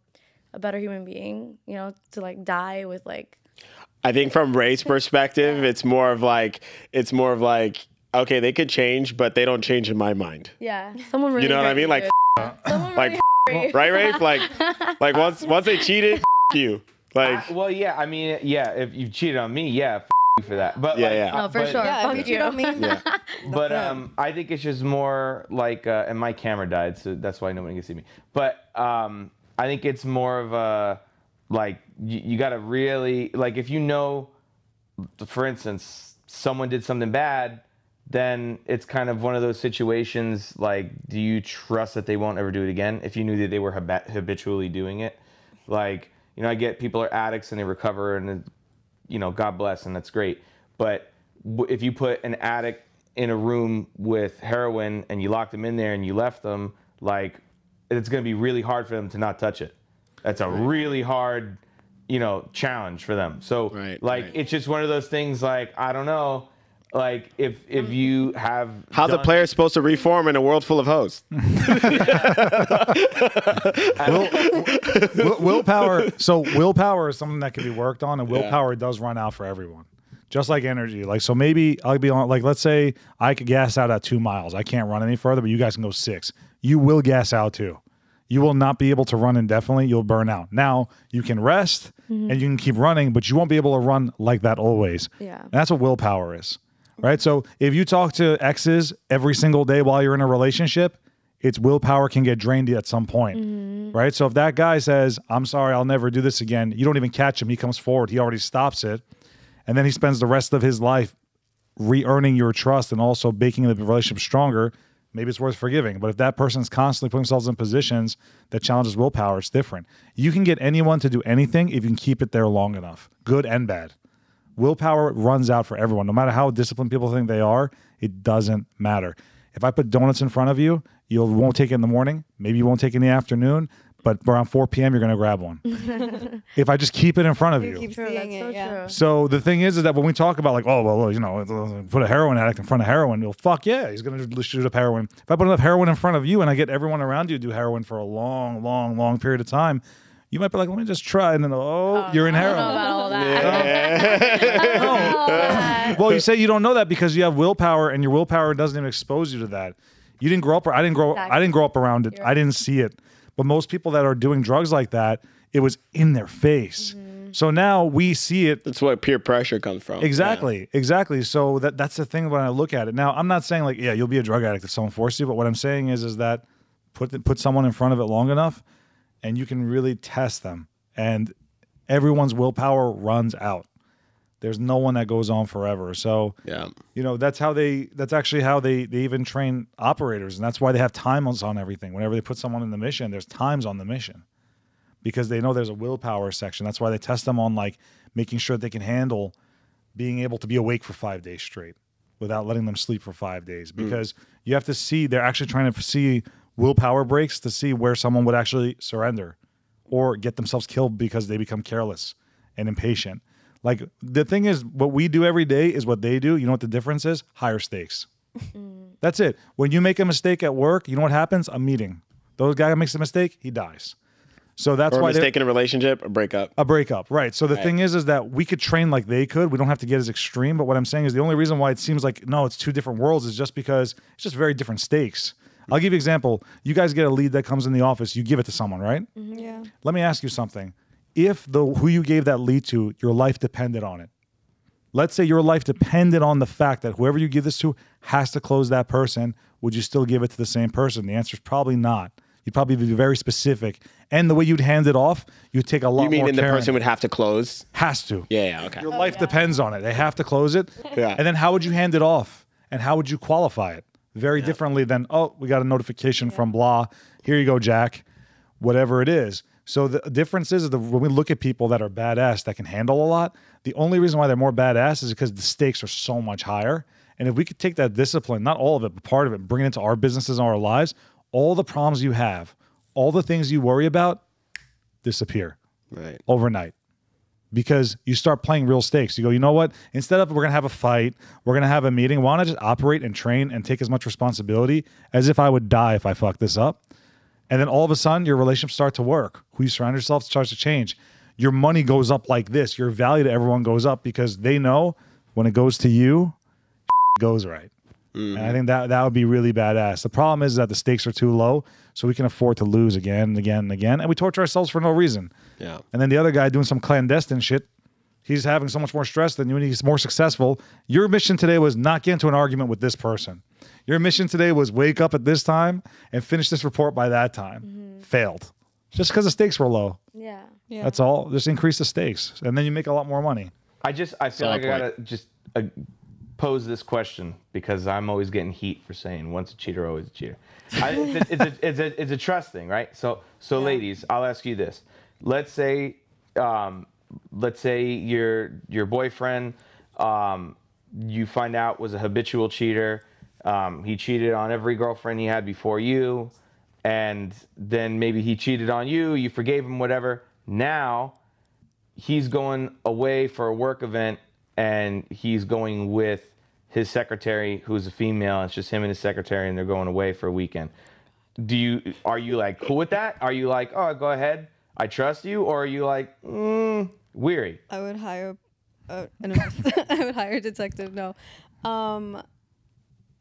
D: a better human being, you know, to like die with like,
B: I think from Ray's perspective, it's more of like it's more of like okay, they could change, but they don't change in my mind.
D: yeah, someone really.
B: You know what I mean? Like
D: dude. someone
B: like
D: really
B: right, Ray? Like like once once they cheated, you. Like
E: I- well, yeah. I mean, yeah. If you cheated on me, yeah, you for that. But
B: Yeah,
E: like,
B: yeah.
D: No, for
E: but-
D: sure.
C: Yeah,
D: Fuck
C: if you
D: you.
C: cheat on me,
B: yeah.
E: But um, I think it's just more like, uh, and my camera died, so that's why nobody can see me. But um, I think it's more of a like you, you got to really like if you know, for instance, someone did something bad, then it's kind of one of those situations like, do you trust that they won't ever do it again? If you knew that they were hab- habitually doing it, like you know, I get people are addicts and they recover and you know, God bless, and that's great. But w- if you put an addict in a room with heroin and you locked them in there and you left them, like it's going to be really hard for them to not touch it. That's a really hard, you know, challenge for them. So,
B: Right,
E: like,
B: right.
E: it's just one of those things. Like, I don't know, like if if mm. you have
B: How's a player supposed to reform in a world full of hoes?
A: Will, willpower. So willpower is something that can be worked on, and willpower does run out for everyone. Just like energy. Like so, maybe I'll be on. Like let's say I could gas out at two miles. I can't run any further, but you guys can go six. You will gas out too. You will not be able to run indefinitely. You'll burn out. Now you can rest mm-hmm. and you can keep running, but you won't be able to run like that always.
D: Yeah.
A: And that's what willpower is. Right. So if you talk to exes every single day while you're in a relationship, it's willpower can get drained at some point. Mm-hmm. Right. So if that guy says, I'm sorry, I'll never do this again, you don't even catch him. He comes forward, he already stops it. And then he spends the rest of his life re earning your trust and also making the relationship stronger. Maybe it's worth forgiving. But if that person's constantly putting themselves in positions that challenges willpower, it's different. You can get anyone to do anything if you can keep it there long enough, good and bad willpower runs out for everyone no matter how disciplined people think they are it doesn't matter if i put donuts in front of you you won't take it in the morning maybe you won't take it in the afternoon but around 4 p.m you're going to grab one if i just keep it in front of
C: You
A: you
C: keep
D: True,
C: seeing
D: that's so
C: it. Yeah.
D: true.
A: so the thing is, is that when we talk about like, oh well, you know, put a heroin addict in front of heroin, you'll fuck yeah, he's gonna shoot up heroin. If I put enough heroin in front of you and I get everyone around you to do heroin for a long, long, long period of time, you might be like, let me just try, and then oh, you're in
D: I don't
A: heroin.
D: about all that. All that.
A: Well, you say you don't know that because you have willpower, and your willpower doesn't even expose you to that. You didn't grow up. I didn't grow. I didn't grow up around it.
D: You're
A: I didn't see it. But most people that are doing drugs like that, it was in their face.
D: Mm-hmm.
A: So now we see it
B: That's where peer pressure comes from.
A: Exactly, exactly. So that that's the thing when I look at it. Now, I'm not saying like, yeah, you'll be a drug addict if someone forces you, but what I'm saying is, is that put the, put someone in front of it long enough, and you can really test them. And everyone's willpower runs out. There's no one that goes on forever. So
B: Yeah.
A: you know that's how they. That's actually how they they even train operators, and that's why they have timers on everything. Whenever they put someone in the mission, there's times on the mission because they know there's a willpower section. That's why they test them on like making sure they can handle being able to be awake for five days straight without letting them sleep for five days hmm. because you have to see they're actually trying to see willpower breaks to see where someone would actually surrender or get themselves killed because they become careless and impatient. Like the thing is, what we do every day is what they do. You know what the difference is? Higher stakes. That's it. When you make a mistake at work, you know what happens? A meeting. Those guy makes a mistake, he dies. So that's
B: Or a
A: why they're-
B: mistake in a relationship, a breakup.
A: a breakup, right? So the thing is, is that we could train like they could. We don't have to get as extreme. But what I'm saying is the only reason why it seems like no, it's two different worlds is just because it's just very different stakes. I'll give you an example. You guys get a lead that comes in the office, you give it to someone, right? Mm-hmm.
C: Yeah.
A: Let me ask you something. If the who you gave that lead to, your life depended on it. Let's say your life depended on the fact that whoever you give this to has to close that person. Would you still give it to the same person? The answer is probably not. You'd probably be very specific, and the way you'd hand it off, you'd take a lot
B: You mean
A: more
B: then the
A: care in
B: person
A: it.
B: would have to close?
A: has to.
B: Yeah, yeah, okay.
A: Your life oh, depends on it. They have to close it.
B: Yeah.
A: And then how would you hand it off? And how would you qualify it? Very differently than, oh, we got a notification from blah. Here you go, Jack. Whatever it is. So the difference is that when we look at people that are badass that can handle a lot, the only reason why they're more badass is because the stakes are so much higher. And if we could take that discipline, not all of it, but part of it, bring it into our businesses and our lives, all the problems you have, all the things you worry about disappear
B: Right.
A: overnight because you start playing real stakes. You go, you know what? Instead of we're gonna have a fight, we're gonna have a meeting. Why don't just operate and train and take as much responsibility as if I would die if I fuck this up? And then all of a sudden, your relationships start to work. Who you surround yourself starts to change. Your money goes up like this. Your value to everyone goes up because they know when it goes to you, it goes right. Mm-hmm. And I think that that would be really badass. The problem is that the stakes are too low, so we can afford to lose again and again and again, and we torture ourselves for no reason.
B: Yeah.
A: And then the other guy doing some clandestine shit, he's having so much more stress than you and he's more successful. Your mission today was not get into an argument with this person. Your mission today was wake up at this time and finish this report by that time. Failed. Just because the stakes were low.
D: Yeah.
C: Yeah.
A: That's all. Just increase the stakes. And then you make a lot more money.
E: I just I feel
B: Solid
E: like I
B: point.
E: gotta just uh, pose this question because I'm always getting heat for saying once a cheater, always a cheater. I, it's, a, it's, a, it's, a, it's a trust thing, right? So so ladies, I'll ask you this. Let's say um, let's say your your boyfriend um, you find out was a habitual cheater. Um, he cheated on every girlfriend he had before you, and then maybe he cheated on you. You forgave him, whatever. Now he's going away for a work event and he's going with his secretary who's a female it's just him and his secretary and they're going away for a weekend do you are you like cool with that are you like oh go ahead i trust you or are you like mm, weary
C: I would hire an I would hire a detective. No, um,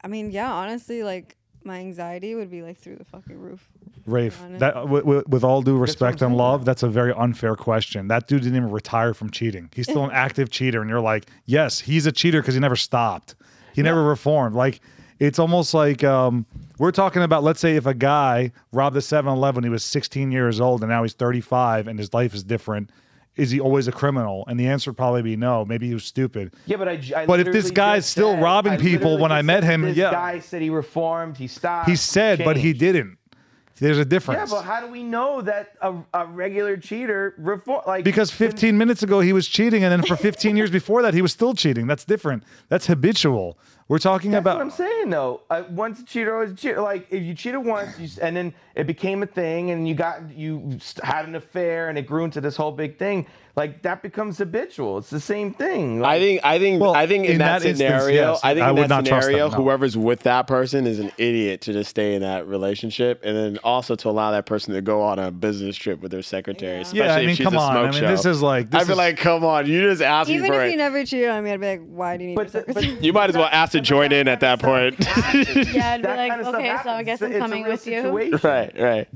C: I mean, yeah, honestly, like my anxiety would be like through the fucking roof.
A: Rafe, that w- w- with all due respect and love, that's a very unfair question. That dude didn't even retire from cheating. He's still an active cheater, and you're like, yes, he's a cheater because he never stopped. He never reformed. Like it's almost like um, we're talking about. Let's say if a guy robbed the 7-Eleven he was 16 years old, and now he's 35, and his life is different. Is he always a criminal? And the answer would probably be no. Maybe he was stupid.
E: yeah but I.
A: But if this guy's still
E: said-
A: robbing people
E: literally
A: when I met
E: said
A: him,
E: this
A: yeah.
E: guy said he reformed he stopped
A: He said, but he didn't. There's a difference.
E: yeah but how do we know that a, a regular cheater reform like
A: Because 15 minutes ago he was cheating, and then for 15 years before that he was still cheating. That's different. That's habitual. We're talking
E: That's
A: about
E: what I'm saying though. Uh, once a cheater, always a cheater. Like if you cheated once, you, and then it became a thing, and you got you had an affair, and it grew into this whole big thing. Like that becomes habitual. It's the same thing.
B: I think I think
A: Well,
B: I think in,
A: in
B: that,
A: that instance,
B: scenario,
A: yes,
B: I think
A: I
B: in
A: would
B: that
A: not trust them,
B: scenario,
A: no.
B: whoever's with that person is an idiot to just stay in that relationship, and then also to allow that person to go on a business trip with their secretary.
C: Yeah.
B: Especially
A: yeah. I
B: if
A: mean,
B: she's
A: come
B: a
A: on.
B: smoke
A: I mean,
B: show.
A: this is like this
B: I'd be
A: is-
B: like, come on, you just asked me
C: Even if
B: it.
C: you never cheated on me, I'd be like, why do you need
E: but,
C: your secretary?
E: but
B: you might as well ask to join in at that point.
D: Yeah, I'd be like,
E: kind of stuff
D: okay, so I guess
E: It's a-
D: I'm coming with you.
E: situation.
B: right, right.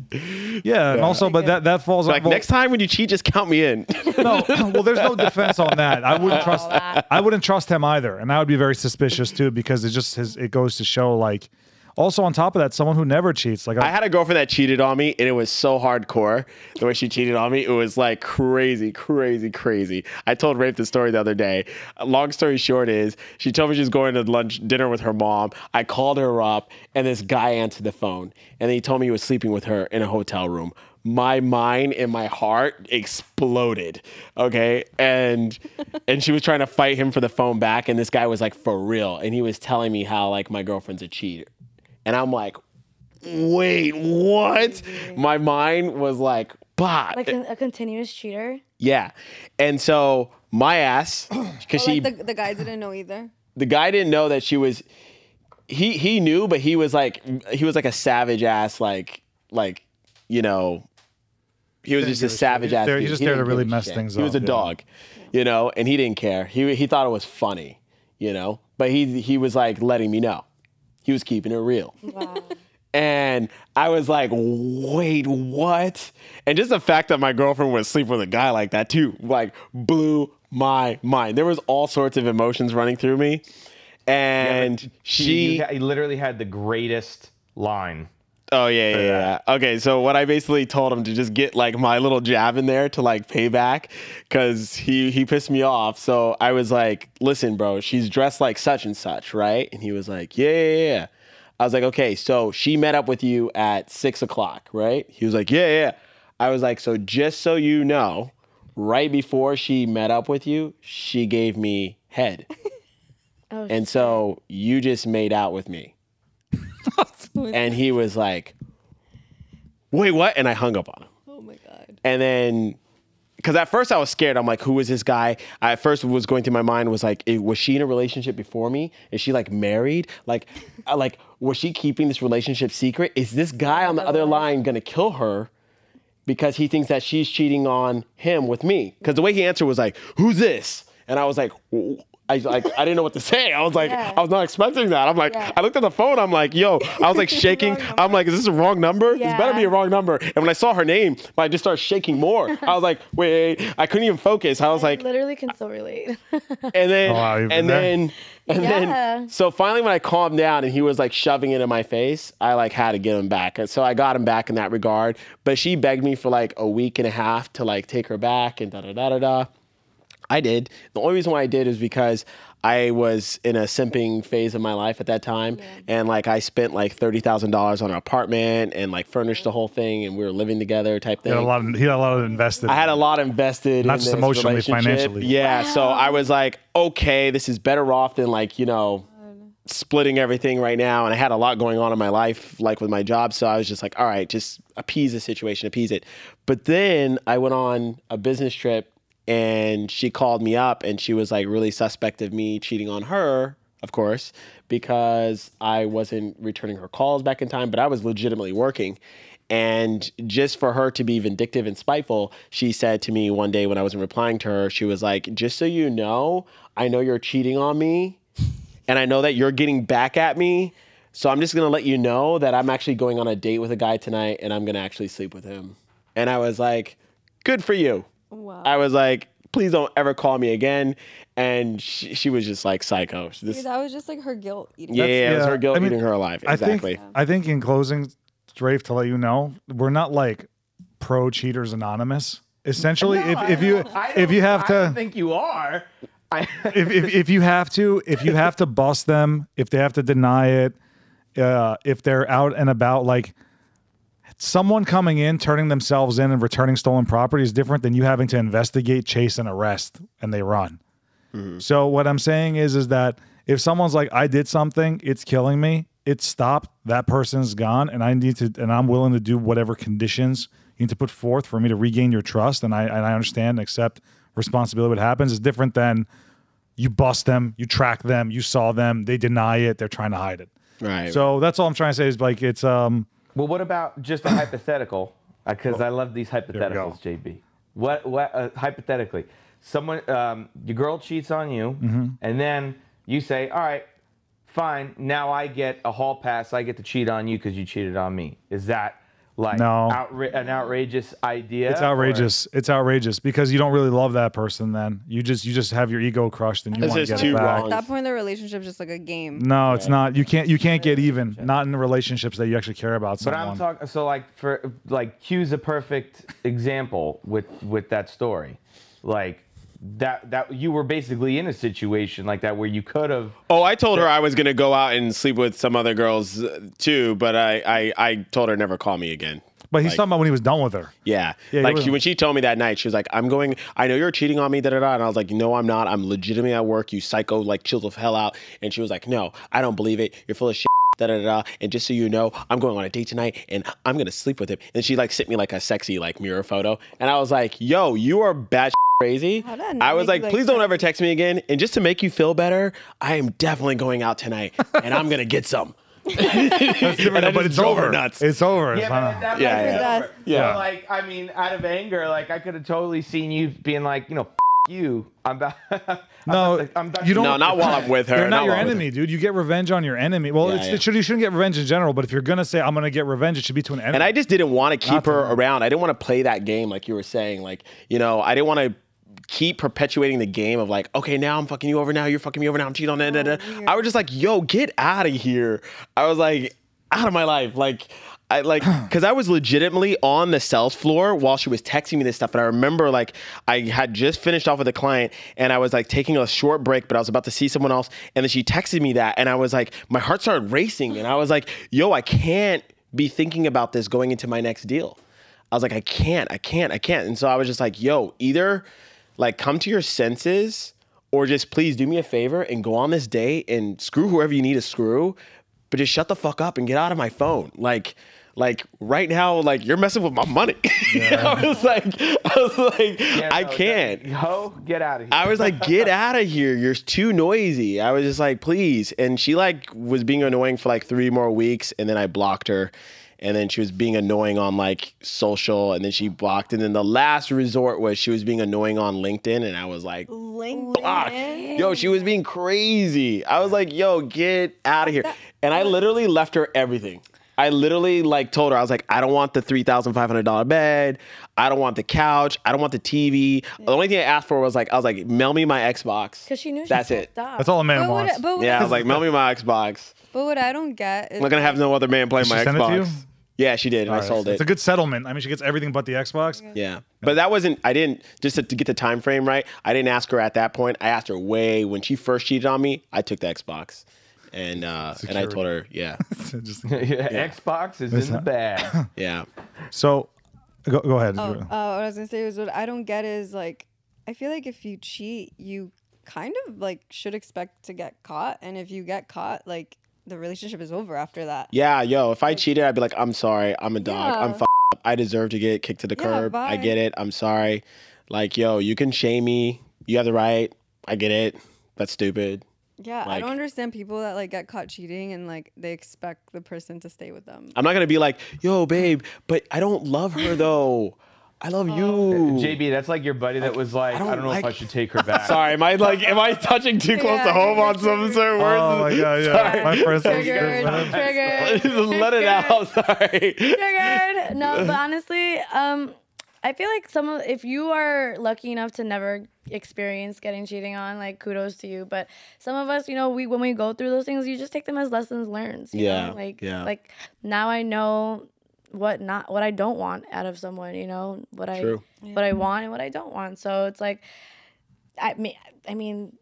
A: yeah, and also, but that that falls
B: Like next time when you cheat, just count me in.
A: no, well, there's no defense on that. I wouldn't trust. I wouldn't trust him either, and I would be very suspicious too because it just his, it goes to show like. Also, on top of that, someone who never cheats, like
B: I had a girlfriend that cheated on me, and it was so hardcore. The way she cheated on me, it was like crazy, crazy, crazy. I told Rafe the story the other day. Long story short is, she told me she was going to lunch dinner with her mom. I called her up, and this guy answered the phone, and he told me he was sleeping with her in a hotel room. My mind and my heart exploded. Okay, and and she was trying to fight him for the phone back, and this guy was like for real, and he was telling me how like my girlfriend's a cheater, and I'm like wait, what? My mind was like, bah.
D: Like a, a continuous cheater.
B: yeah. And so my ass, because
C: Or,
B: she,
C: the, the guy didn't know either.
B: the guy didn't know that she was, he he knew, but he was like, he was like a savage ass, like, like, you know, he was just a
A: a
B: savage ass.
A: He
B: dude.
A: he's just
B: He
A: there to really
B: give
A: mess
B: shit.
A: things up.
B: He was a
A: yeah.
B: dog, you know, and he didn't care. He he thought it was funny, you know, but he he was like letting me know. He was keeping it real.
D: Wow.
B: And I was like, wait, what? And just the fact that my girlfriend would sleep with a guy like that too, like blew my mind. There was all sorts of emotions running through me. And
E: You-
B: she
E: you, ha- you literally had the greatest line.
B: Oh yeah, yeah, yeah. Okay, so what I basically told him to just get like my little jab in there to like pay back because he he pissed me off. So I was like, "Listen, bro, she's dressed like such and such, right?" And he was like, "Yeah, yeah, yeah." I was like, "Okay, so she met up with you at six o'clock, right?" He was like, "Yeah, yeah." I was like, "So just so you know, right before she met up with you, she gave me head,
D: Oh,
B: and so you just made out with me." And he was like, "Wait, what?" And I hung up on him.
C: Oh my god.
B: And then, because at first I was scared. I'm like, "Who is this guy?" I at first was going through my mind was like, "Was she in a relationship before me? Is she like married? Like, uh, like was she keeping this relationship secret? Is this guy on the other line gonna kill her?" Because he thinks that she's cheating on him with me. Because the way he answered was like, "Who's this?" And I was like, "W- I like I didn't know what to say. I was like,
D: Yeah.
B: I was not expecting that. I'm like,
D: Yeah.
B: I looked at the phone. I'm like, yo, I was like shaking. I'm like, is this a wrong number? This better be a wrong number. And when I saw her name, I just started shaking more. I was like, wait, I couldn't even focus. I was like,
D: literally can so relate.
B: and then,
A: Oh, wow,
B: and
A: there?
B: then, and
D: Yeah.
B: then, so finally, when I calmed down and he was like shoving it in my face, I like had to get him back. And so I got him back in that regard. But she begged me for like a week and a half to like take her back and da da da da da. I did. The only reason why I did is because I was in a simping phase of my life at that time, and like I spent like thirty thousand dollars on an apartment and like furnished the whole thing, and we were living together type thing.
A: he
B: thing.
A: had a lot. Of, he had a lot of invested.
B: I had a lot invested,
A: Not
B: in
A: just
B: this
A: emotionally, financially.
B: Yeah, so I was like, okay, this is better off than like you know splitting everything right now. And I had a lot going on in my life, like with my job. So I was just like, all right, just appease the situation, appease it. But then I went on a business trip and she called me up and she was like really suspect of me cheating on her, of course, because I wasn't returning her calls back in time, but I was legitimately working. And just for her to be vindictive and spiteful, she said to me one day when I wasn't replying to her, she was like, Just so you know, I know you're cheating on me and I know that you're getting back at me. So I'm just gonna let you know that I'm actually going on a date with a guy tonight, and I'm gonna actually sleep with him. And I was like, "Good for you."
C: Wow.
B: I was like, "Please don't ever call me again." And she, she was just like psycho. This,
C: Dude, that was just like her guilt eating.
B: yeah,
A: That's-
B: it was her guilt
A: I mean,
B: eating her alive.
A: I
B: Exactly.
A: think. I think in closing, Rafe, to let you know, we're not like pro cheaters anonymous. Essentially, if, if you if you have
E: I
A: to
E: don't think you are. I,
A: if, if, if you have to if you have to bust them if they have to deny it uh, if they're out and about like someone coming in turning themselves in and returning stolen property is different than you having to investigate chase and arrest and they run so what i'm saying is is that if someone's like, I did something, it's killing me, it's stopped, that person's gone, and I need to, and I'm willing to do whatever conditions you need to put forth for me to regain your trust, and I and I understand and accept responsibility. What happens is different than you bust them, you track them, you saw them, they deny it, they're trying to hide it.
B: Right.
A: So that's all I'm trying to say is like it's um
E: Well, what about just a hypothetical? Because I love these hypotheticals, JB. What? What? Uh, hypothetically, someone, um, your girl cheats on you,
A: Mm-hmm.
E: and then you say, "All right, fine. Now I get a hall pass. I get to cheat on you because you cheated on me." Is that like
A: No.
E: outra- an outrageous idea?
A: it's
E: or-
A: outrageous. It's outrageous because you don't really love that person. Then you just you just have your ego crushed and you want to
B: is
A: get
B: too
A: it back.
B: wrong.
C: At that point, the relationship's just like a game.
A: No, it's not. You can't. You can't get even. Not in the relationships that you actually care about
E: But. I'm talking. So like for like Q's a perfect example with with that story, like that that you were basically in a situation like that where you could have.
B: Oh, I told her I was gonna go out and sleep with some other girls uh, too, but I, I, I told her never call me again.
A: but he's
B: like-
A: talking about when he was done with her.
B: Yeah,
A: Yeah,
B: like
A: was-
B: she, when she told me that night, she was like, "I'm going. I know you're cheating on me, da da da." And I was like, "No, I'm not. I'm legitimately at work. You psycho, like chill the hell out." And she was like, "No, I don't believe it. You're full of shit." Da, da, da, da. And just so you know, I'm going on a date tonight, and I'm gonna sleep with him. And she like sent me like a sexy like mirror photo, and I was like, "Yo, you are bad crazy."
C: How did that not
B: I was like,
C: you, like,
B: "Please don't ever text me again." And just to make you feel better, I am definitely going out tonight, and I'm gonna get some.
A: Different, but it's over.
B: nuts.
A: It's over.
E: Yeah,
A: It's
E: but that
B: Yeah,
E: might be
C: yeah.
B: Yeah.
E: So, like, I mean, out of anger, like, I could have totally seen you being like, you know, F- you. I'm back.
A: No,
E: about I'm about
A: you don't-
B: No, not while I'm with her.
A: They're not your
B: while I'm with
A: enemy, dude. You get revenge on your enemy. Well,
B: Yeah,
A: it's,
B: yeah.
A: It should, you shouldn't get revenge in general, but if you're gonna say I'm gonna get revenge, it should be to an enemy.
B: And I just didn't want to keep
A: Not
B: her
A: me.
B: around. I didn't want to play that game like you were saying. Like, you know, I didn't want to keep perpetuating the game of like, okay, now I'm fucking you over. Now you're fucking me over. Now I'm cheating on that. that, that. I was just like, yo, get out of here. I was like, out of my life. Like, I like, cause I was legitimately on the sales floor while she was texting me this stuff. And I remember like I had just finished off with a client and I was like taking a short break, but I was about to see someone else. And then she texted me that. And I was like, my heart started racing. And I was like, yo, I can't be thinking about this going into my next deal. I was like, I can't, I can't, I can't. And so I was just like, yo, either like come to your senses or just please do me a favor and go on this date and screw whoever you need to screw, but just shut the fuck up and get out of my phone. Like, like right now, like you're messing with my money. I was like, I was like,
E: Yeah,
B: I
E: no,
B: can't.
E: Ho, get out of here.
B: I was like, get out of here. You're too noisy. I was just like, please. And she like was being annoying for like three more weeks and then I blocked her. And then she was being annoying on like social and then she blocked. And then the last resort was she was being annoying on LinkedIn. And I was like, block. Yo, she was being crazy. I was like, yo, get out of here. And I literally left her everything. I literally like told her I was like, I don't want the three thousand five hundred dollar bed. I don't want the couch. I don't want the TV. The only thing I asked for was like, I was like, mail me my Xbox.
D: Because she knew she
B: That's it.
D: fucked up.
A: That's all a man
C: But what,
A: wants.
C: but, what,
B: Yeah, I was like, mail me my Xbox.
C: but what I don't get is
B: I'm not gonna have no other man play my
A: she send it to
B: Xbox.
A: you?
B: Yeah, she did, and I
A: Alright,
B: sold it.
A: It's a good settlement. I mean, she gets everything but the Xbox.
B: Yeah, but that wasn't. I didn't just to, to get the time frame right. I didn't ask her at that point. I asked her way when she first cheated on me. I took the Xbox, and uh, and I told her, yeah,
A: Just-
E: Yeah, Xbox is in the bag.
B: yeah.
A: so, go, go ahead.
C: Oh, uh, what I was gonna say was what I don't get is like, I feel like if you cheat, you kind of like should expect to get caught, and if you get caught, like the relationship is over after that.
B: Yeah, yo, if I cheated, I'd be like, I'm sorry, I'm a dog, I'm
C: Yeah.
B: f- up. I deserve to get kicked to the
C: Yeah,
B: curb. I
C: bye.
B: get it. I'm sorry. Like, yo, you can shame me. You have the right. I get it. That's stupid.
C: Yeah, I don't understand people that like get caught cheating and like they expect the person to stay with them.
B: I'm not gonna be like, yo, babe, but I don't love her though. I love you.
E: JB, that's like your buddy that was like, I
B: don't
E: don't, know if I should take her back.
B: Sorry, am I like, am I touching too close
C: Yeah,
B: to home on some certain words?
A: Oh my god, yeah. My first
C: Triggered, triggered.
B: Let it out. Sorry.
D: Triggered. No, but honestly, um, I feel like some of if you are lucky enough to never experience getting cheating on, like kudos to you. But some of us, you know, we when we go through those things, you just take them as lessons learned. you
B: Yeah,
D: know? Like
B: yeah.
D: like now I know what not what I don't want out of someone, you know, what
B: True.
D: I what I want and what I don't want. So it's like I mean I mean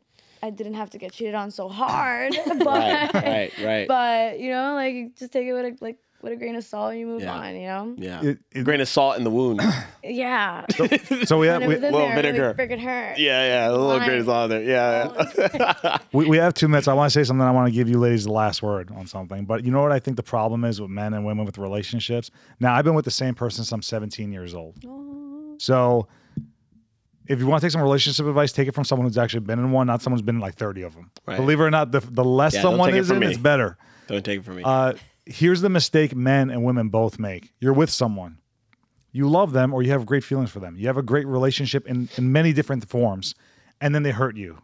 D: I didn't have to get cheated on so hard. but
B: Right, right, right.
D: but you know, like just take it with a like with a grain of salt and you move
B: Yeah.
D: on, you know?
B: yeah.
A: It- it-
B: Grain of salt in the wound.
D: Yeah.
A: so we have
D: and it
A: we,
D: was
B: little
D: there,
B: vinegar.
D: freaking hurt.
B: yeah, yeah. A little grain of salt in there. Yeah. yeah.
A: we, we have two minutes. I want to say something. I want to give you ladies the last word on something. But you know what I think the problem is with men and women with relationships? Now, I've been with the same person since I'm 17 years old. So if you want to take some relationship advice, take it from someone who's actually been in one, not someone who's been in like 30 of them.
B: Right.
A: Believe it or not, the, the less
B: Yeah, don't
A: someone
B: take it
A: is
B: from
A: in,
B: me.
A: it's better.
B: Don't take it from me.
A: Uh, here's the mistake men and women both make. You're with someone. You love them or you have great feelings for them. You have a great relationship in, in many different forms, and then they hurt you.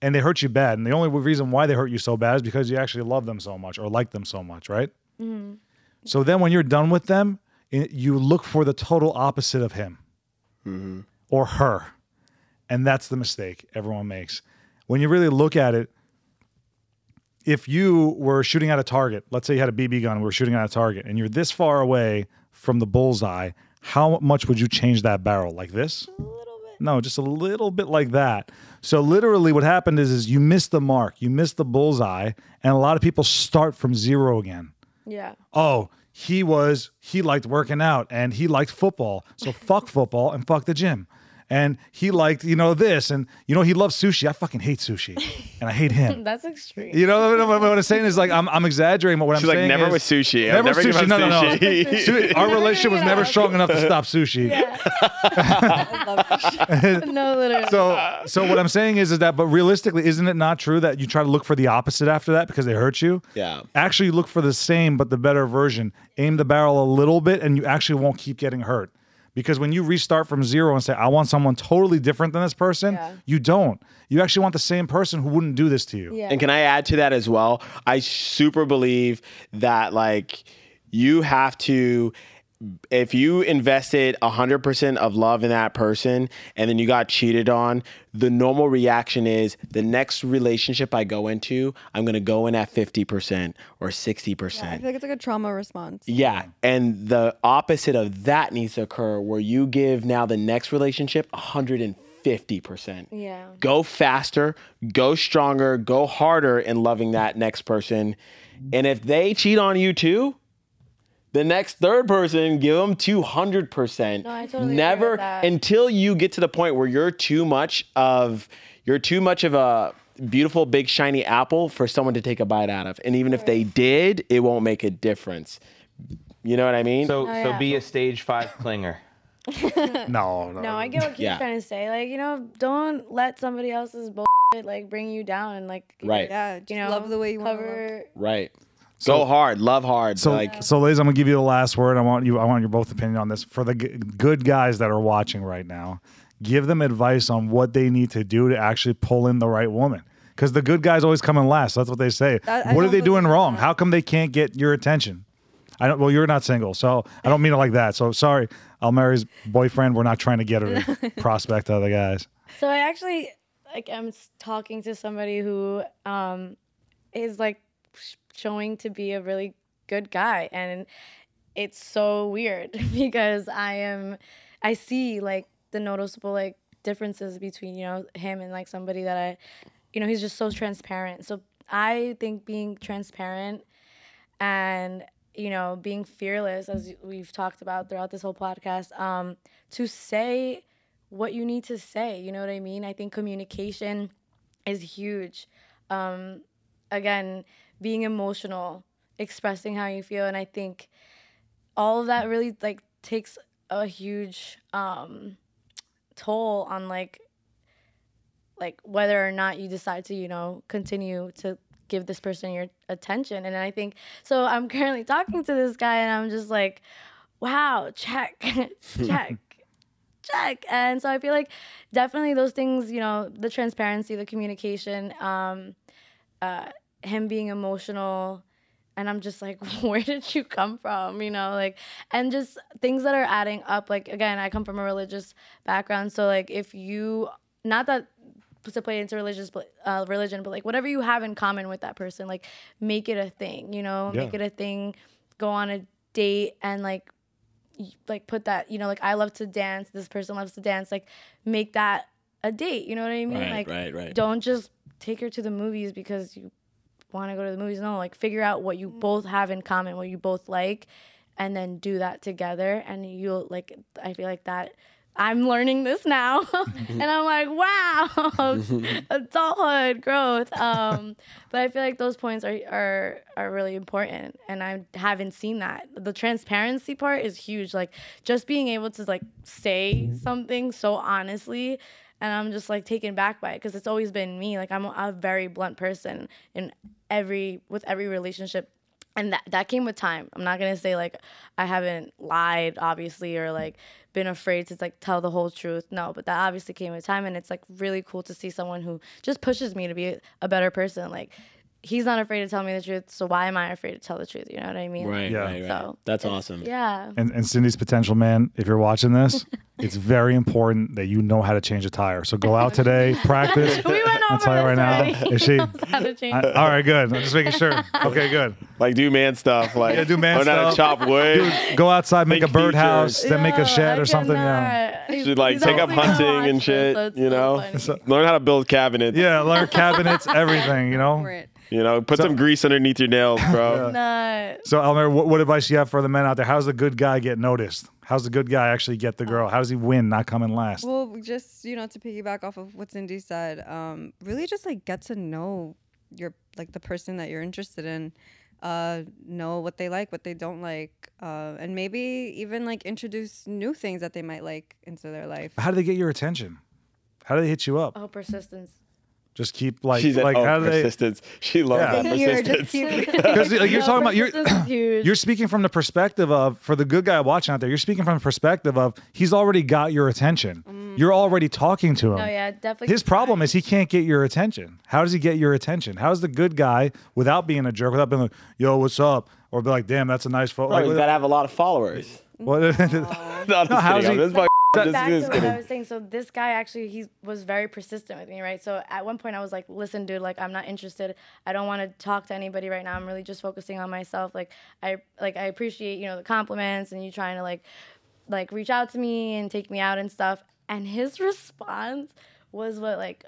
A: And they hurt you bad. And the only reason why they hurt you so bad is because you actually love them so much or like them so much, right? Mm-hmm. So then when you're done with them, you look for the total opposite of him mm-hmm. or her. And that's the mistake everyone makes. When you really look at it, if you were shooting at a target, let's say you had a BB gun, we were shooting at a target, and you're this far away from the bullseye, how much would you change that barrel? Like this?
D: A little bit.
A: No, just a little bit like that. So literally what happened is is you missed the mark, you missed the bullseye, and a lot of people start from zero again.
D: Yeah.
A: Oh, he was he liked working out and he liked football. So fuck football and fuck the gym. And he liked, you know, this and you know he loves sushi. I fucking hate sushi. And I hate him.
D: That's extreme.
A: You know what, I'm- what I'm saying is like I'm, I'm exaggerating, but what
B: She's
A: I'm
B: like
A: saying
B: never
A: is,
B: with sushi.
A: Never
B: never
A: sushi.
B: given
A: No, no, no.
B: sushi.
A: Our relationship was never strong enough to stop sushi.
D: Yeah.
C: I love that.
D: no, literally.
A: So, so what I'm saying is, is that, but realistically, isn't it not true that you try to look for the opposite after that because they hurt you?
B: Yeah.
A: Actually, look for the same but the better version. Aim the barrel a little bit, and you actually won't keep getting hurt. Because when you restart from zero and say, "I want someone totally different than this person,"
D: Yeah.
A: you don't. You actually want the same person who wouldn't do this to you.
D: yeah.
B: And can I add to that as well? I super believe that like you have to if you invested 100% of love in that person and then you got cheated on, the normal reaction is the next relationship I go into, I'm going to go in at 50% or 60%.
C: I feel like it's like a trauma response.
B: Yeah. And the opposite of that needs to occur where you give now the next relationship 150%.
D: yeah.
B: Go faster, go stronger, go harder in loving that next person. And if they cheat on you too, the next third person, give them 200%.
D: No, I totally agree
B: Never
D: with that.
B: until you get to the point where you're too much of you're too much of a beautiful big shiny apple for someone to take a bite out of. And even if they did, it won't make a difference. You know what I mean?
E: So,
D: Oh,
E: so
D: yeah.
E: be a stage five clinger.
A: No, no.
D: No, I get what Keith's
B: Yeah.
D: trying to say. Like, you know, don't let somebody else's bullshit like bring you down and like
B: Right.
C: Yeah, just
D: you know
C: love the way you want to love.
D: cover.
B: right. Go hard, love hard.
A: So,
B: like
A: so ladies, I'm gonna give you the last word. I want you. I want your both opinion on this. For the g- good guys that are watching right now, give them advice on what they need to do to actually pull in the right woman. Because the good guys always come in last. That's what they say.
C: That- I
A: what are they doing wrong?
C: that.
A: How come they can't get your attention? I don't. Well, you're not single, so I don't mean it like that. So sorry, Almari's boyfriend. We're not trying to get her to prospect other guys.
D: So I actually like I'm talking to somebody who um is like sh- showing to be a really good guy and it's so weird because I am I see like the noticeable like differences between you know him and like somebody that I you know he's just so transparent. So I think being transparent and you know being fearless as we've talked about throughout this whole podcast um to say what you need to say you know what i mean i think communication is huge um again being emotional expressing how you feel and i think all of that really like takes a huge um toll on like like whether or not you decide to you know continue to give this person your attention. And i think so i'm currently talking to this guy and i'm just like wow check check check. And so i feel like definitely those things you know the transparency the communication um uh him being emotional and i'm just like where did you come from you know like and just things that are adding up like again i come from a religious background so like if you not that to play into religious uh, religion but like whatever you have in common with that person like make it a thing you know make it a thing go on a date and like like put that you know like i love to dance this person loves to dance like make that a date you know what i mean
B: Right,
D: like
B: right, right.
D: don't just take her to the movies because you want to go to the movies. No, like figure out what you both have in common, what you both like, and then do that together. And you'll like, I feel like that. I'm learning this now, and I'm like, wow, adulthood growth. Um, but I feel like those points are, are are really important, and I haven't seen that. The transparency part is huge. Like just being able to like say something so honestly and I'm just like taken back by it because it's always been me. Like I'm a, a very blunt person in every with every relationship, and that that came with time. I'm not gonna say like I haven't lied, obviously, or like been afraid to like tell the whole truth. No, but that obviously came with time, and it's like really cool to see someone who just pushes me to be a better person. Like he's not afraid to tell me the truth, so why am I afraid to tell the truth? You know what I mean?
B: Right,
A: Yeah.
B: right, right.
D: So
B: That's awesome.
D: Yeah.
A: And, and Cindy's potential man, if you're watching this, it's very important that you know how to change a tire. So go out today, practice.
D: We went over
A: I'll tell you right now. Is she?
D: Knows how to change.
A: I- all right, good. I'm just making sure. Okay, good.
B: Like do man stuff. Like
A: Yeah, do man
B: learn how to
A: stuff.
B: chop wood.
A: Go outside, make,
B: Make
A: a birdhouse,
B: features.
A: then make a shed
D: I
A: or something. Yeah.
D: cannot. He's-
B: Should like take up hunting
D: watch
B: and
D: this,
B: shit.
D: so
B: you know,
D: funny.
B: learn how to build cabinets.
A: Yeah, learn cabinets, everything. You know.
C: Right.
B: You know, put some grease underneath your nails, bro.
D: Not.
A: So Elmer, what, what advice do you have for the men out there? How's the good guy get noticed? How's the good guy actually get the girl? How does he win, not come in last?
C: Well, just you know, to piggyback off of what Cindy said, um, really just like get to know your like the person that you're interested in, uh, know what they like, what they don't like, uh, and maybe even like introduce new things that they might like into their life.
A: How do they get your attention? How do they hit you up?
D: Oh, persistence.
A: Just keep like
B: She's
A: like
B: like, oh,
A: how do they?
B: persistence. She loves
A: Yeah.
B: that
C: You're
B: persistence.
A: Because like, you're
D: No,
A: talking about you're
D: persistence is huge.
A: you're speaking from the perspective of for the good guy watching out there. You're speaking from the perspective of he's already got your attention. Mm. You're already talking to him.
D: no, yeah, definitely.
A: His problem is he can't get your attention. How does he get your attention? How's the good guy without being a jerk, without being like, "Yo, what's up?" or be like, "Damn, that's a nice photo."
B: Bro,
A: Like,
B: he's gotta have a lot of followers.
A: what-
B: No, I'm
A: how's he-
B: I'm just
D: back
B: just
D: to what I was saying. So this guy actually he was very persistent with me, right? So at one point I was like, "Listen, dude, like I'm not interested. I don't want to talk to anybody right now. I'm really just focusing on myself. Like I like I appreciate you know the compliments and you trying to like like reach out to me and take me out and stuff." And his response was what like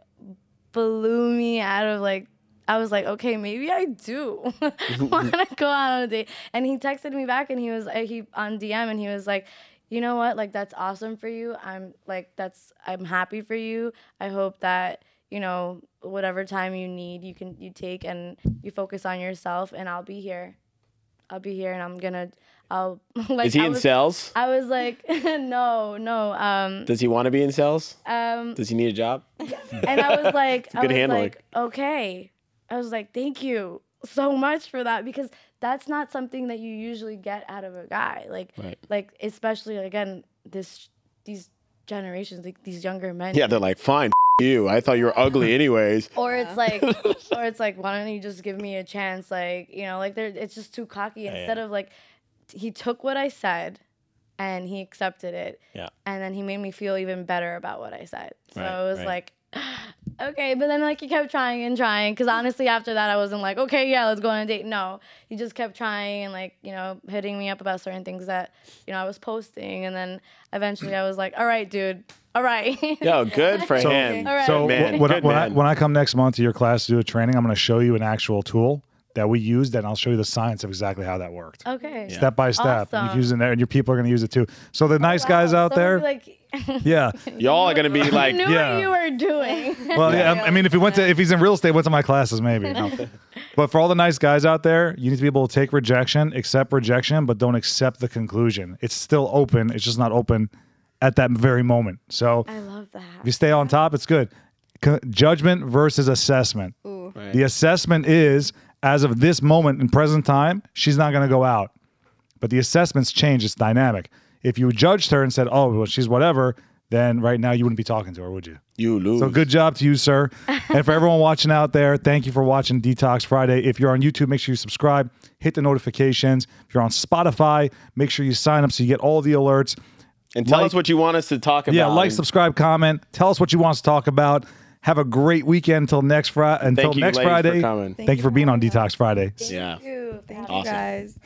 D: blew me out of like I was like, okay, maybe I do want to go out on a date. And he texted me back, and he was uh, he on DM, and he was like, you know what, like that's awesome for you. I'm like that's I'm happy for you. I hope that you know whatever time you need, you can you take and you focus on yourself, and I'll be here. I'll be here, and I'm gonna. I'll like.
B: Is he
D: I
B: in
D: was,
B: sales?
D: I was like, no, no. Um,
B: Does he want to be in sales?
D: um,
B: Does he need a job?
D: and I was like, I
B: good
D: was
B: handling.
D: like, okay. I was like, thank you so much for that because that's not something that you usually get out of a guy. Like,
B: Right.
D: like especially again, this these generations, like these younger men.
B: Yeah, they're like, fine, you. I thought you were ugly anyways.
D: Or it's like, or it's like, why don't you just give me a chance? Like, you know, like they're, it's just too cocky. Instead of like, t- he took what I said, and he accepted it.
B: Yeah.
D: And then he made me feel even better about what I said. So
B: Right,
D: it was
B: right.
D: like, okay. But then like he kept trying and trying. Cause honestly, after that, I wasn't like, okay, yeah, let's go on a date. No, he just kept trying and like, you know, hitting me up about certain things that, you know, I was posting. And then eventually I was like, all right, dude. All right.
B: Yo, good for
A: So-
B: him.
D: All right.
A: So
B: Man,
A: when, I,
B: good
A: when, I,
B: man.
A: when I come next month to your class to do a training, I'm going to show you an actual tool that we used, and I'll show you the science of exactly how that worked.
D: okay.
A: Step by step, you
D: Awesome.
A: use it there, and your people are going to use it too. So the oh, nice guys out
D: so
A: there,
D: Like,
A: yeah.
B: Y'all are gonna be like,
D: knew
A: Yeah.
D: what you were doing.
A: Well, yeah. I- I mean, if he went to, if he's in real estate, went to my classes, maybe. No. but for all the nice guys out there, you need to be able to take rejection, accept rejection, but don't accept the conclusion. It's still open. It's just not open at that very moment. So
D: I love that.
A: if you stay on top, it's good. Co- judgment versus assessment.
B: Right.
A: The assessment is, as of this moment in present time, she's not going to go out. But the assessment's change, It's dynamic. If you judged her and said, "Oh, well, she's whatever," then right now you wouldn't be talking to her, would you?
B: you lose.
A: So good job to you, sir. and for everyone watching out there, thank you for watching Detox Friday. If you're on YouTube, make sure you subscribe, hit the notifications. If you're on Spotify, make sure you sign up so you get all the alerts.
B: And tell
A: like-
B: us what you want us to talk about.
A: Yeah, like, subscribe, comment. Tell us what you want us to talk about. Have a great weekend until next Friday. Until
B: Thank you,
A: next
B: ladies, for coming.
A: Thank, you for being on Detox Friday.
B: Yeah.
D: Thank you.
C: Thank
B: Awesome.
C: you guys.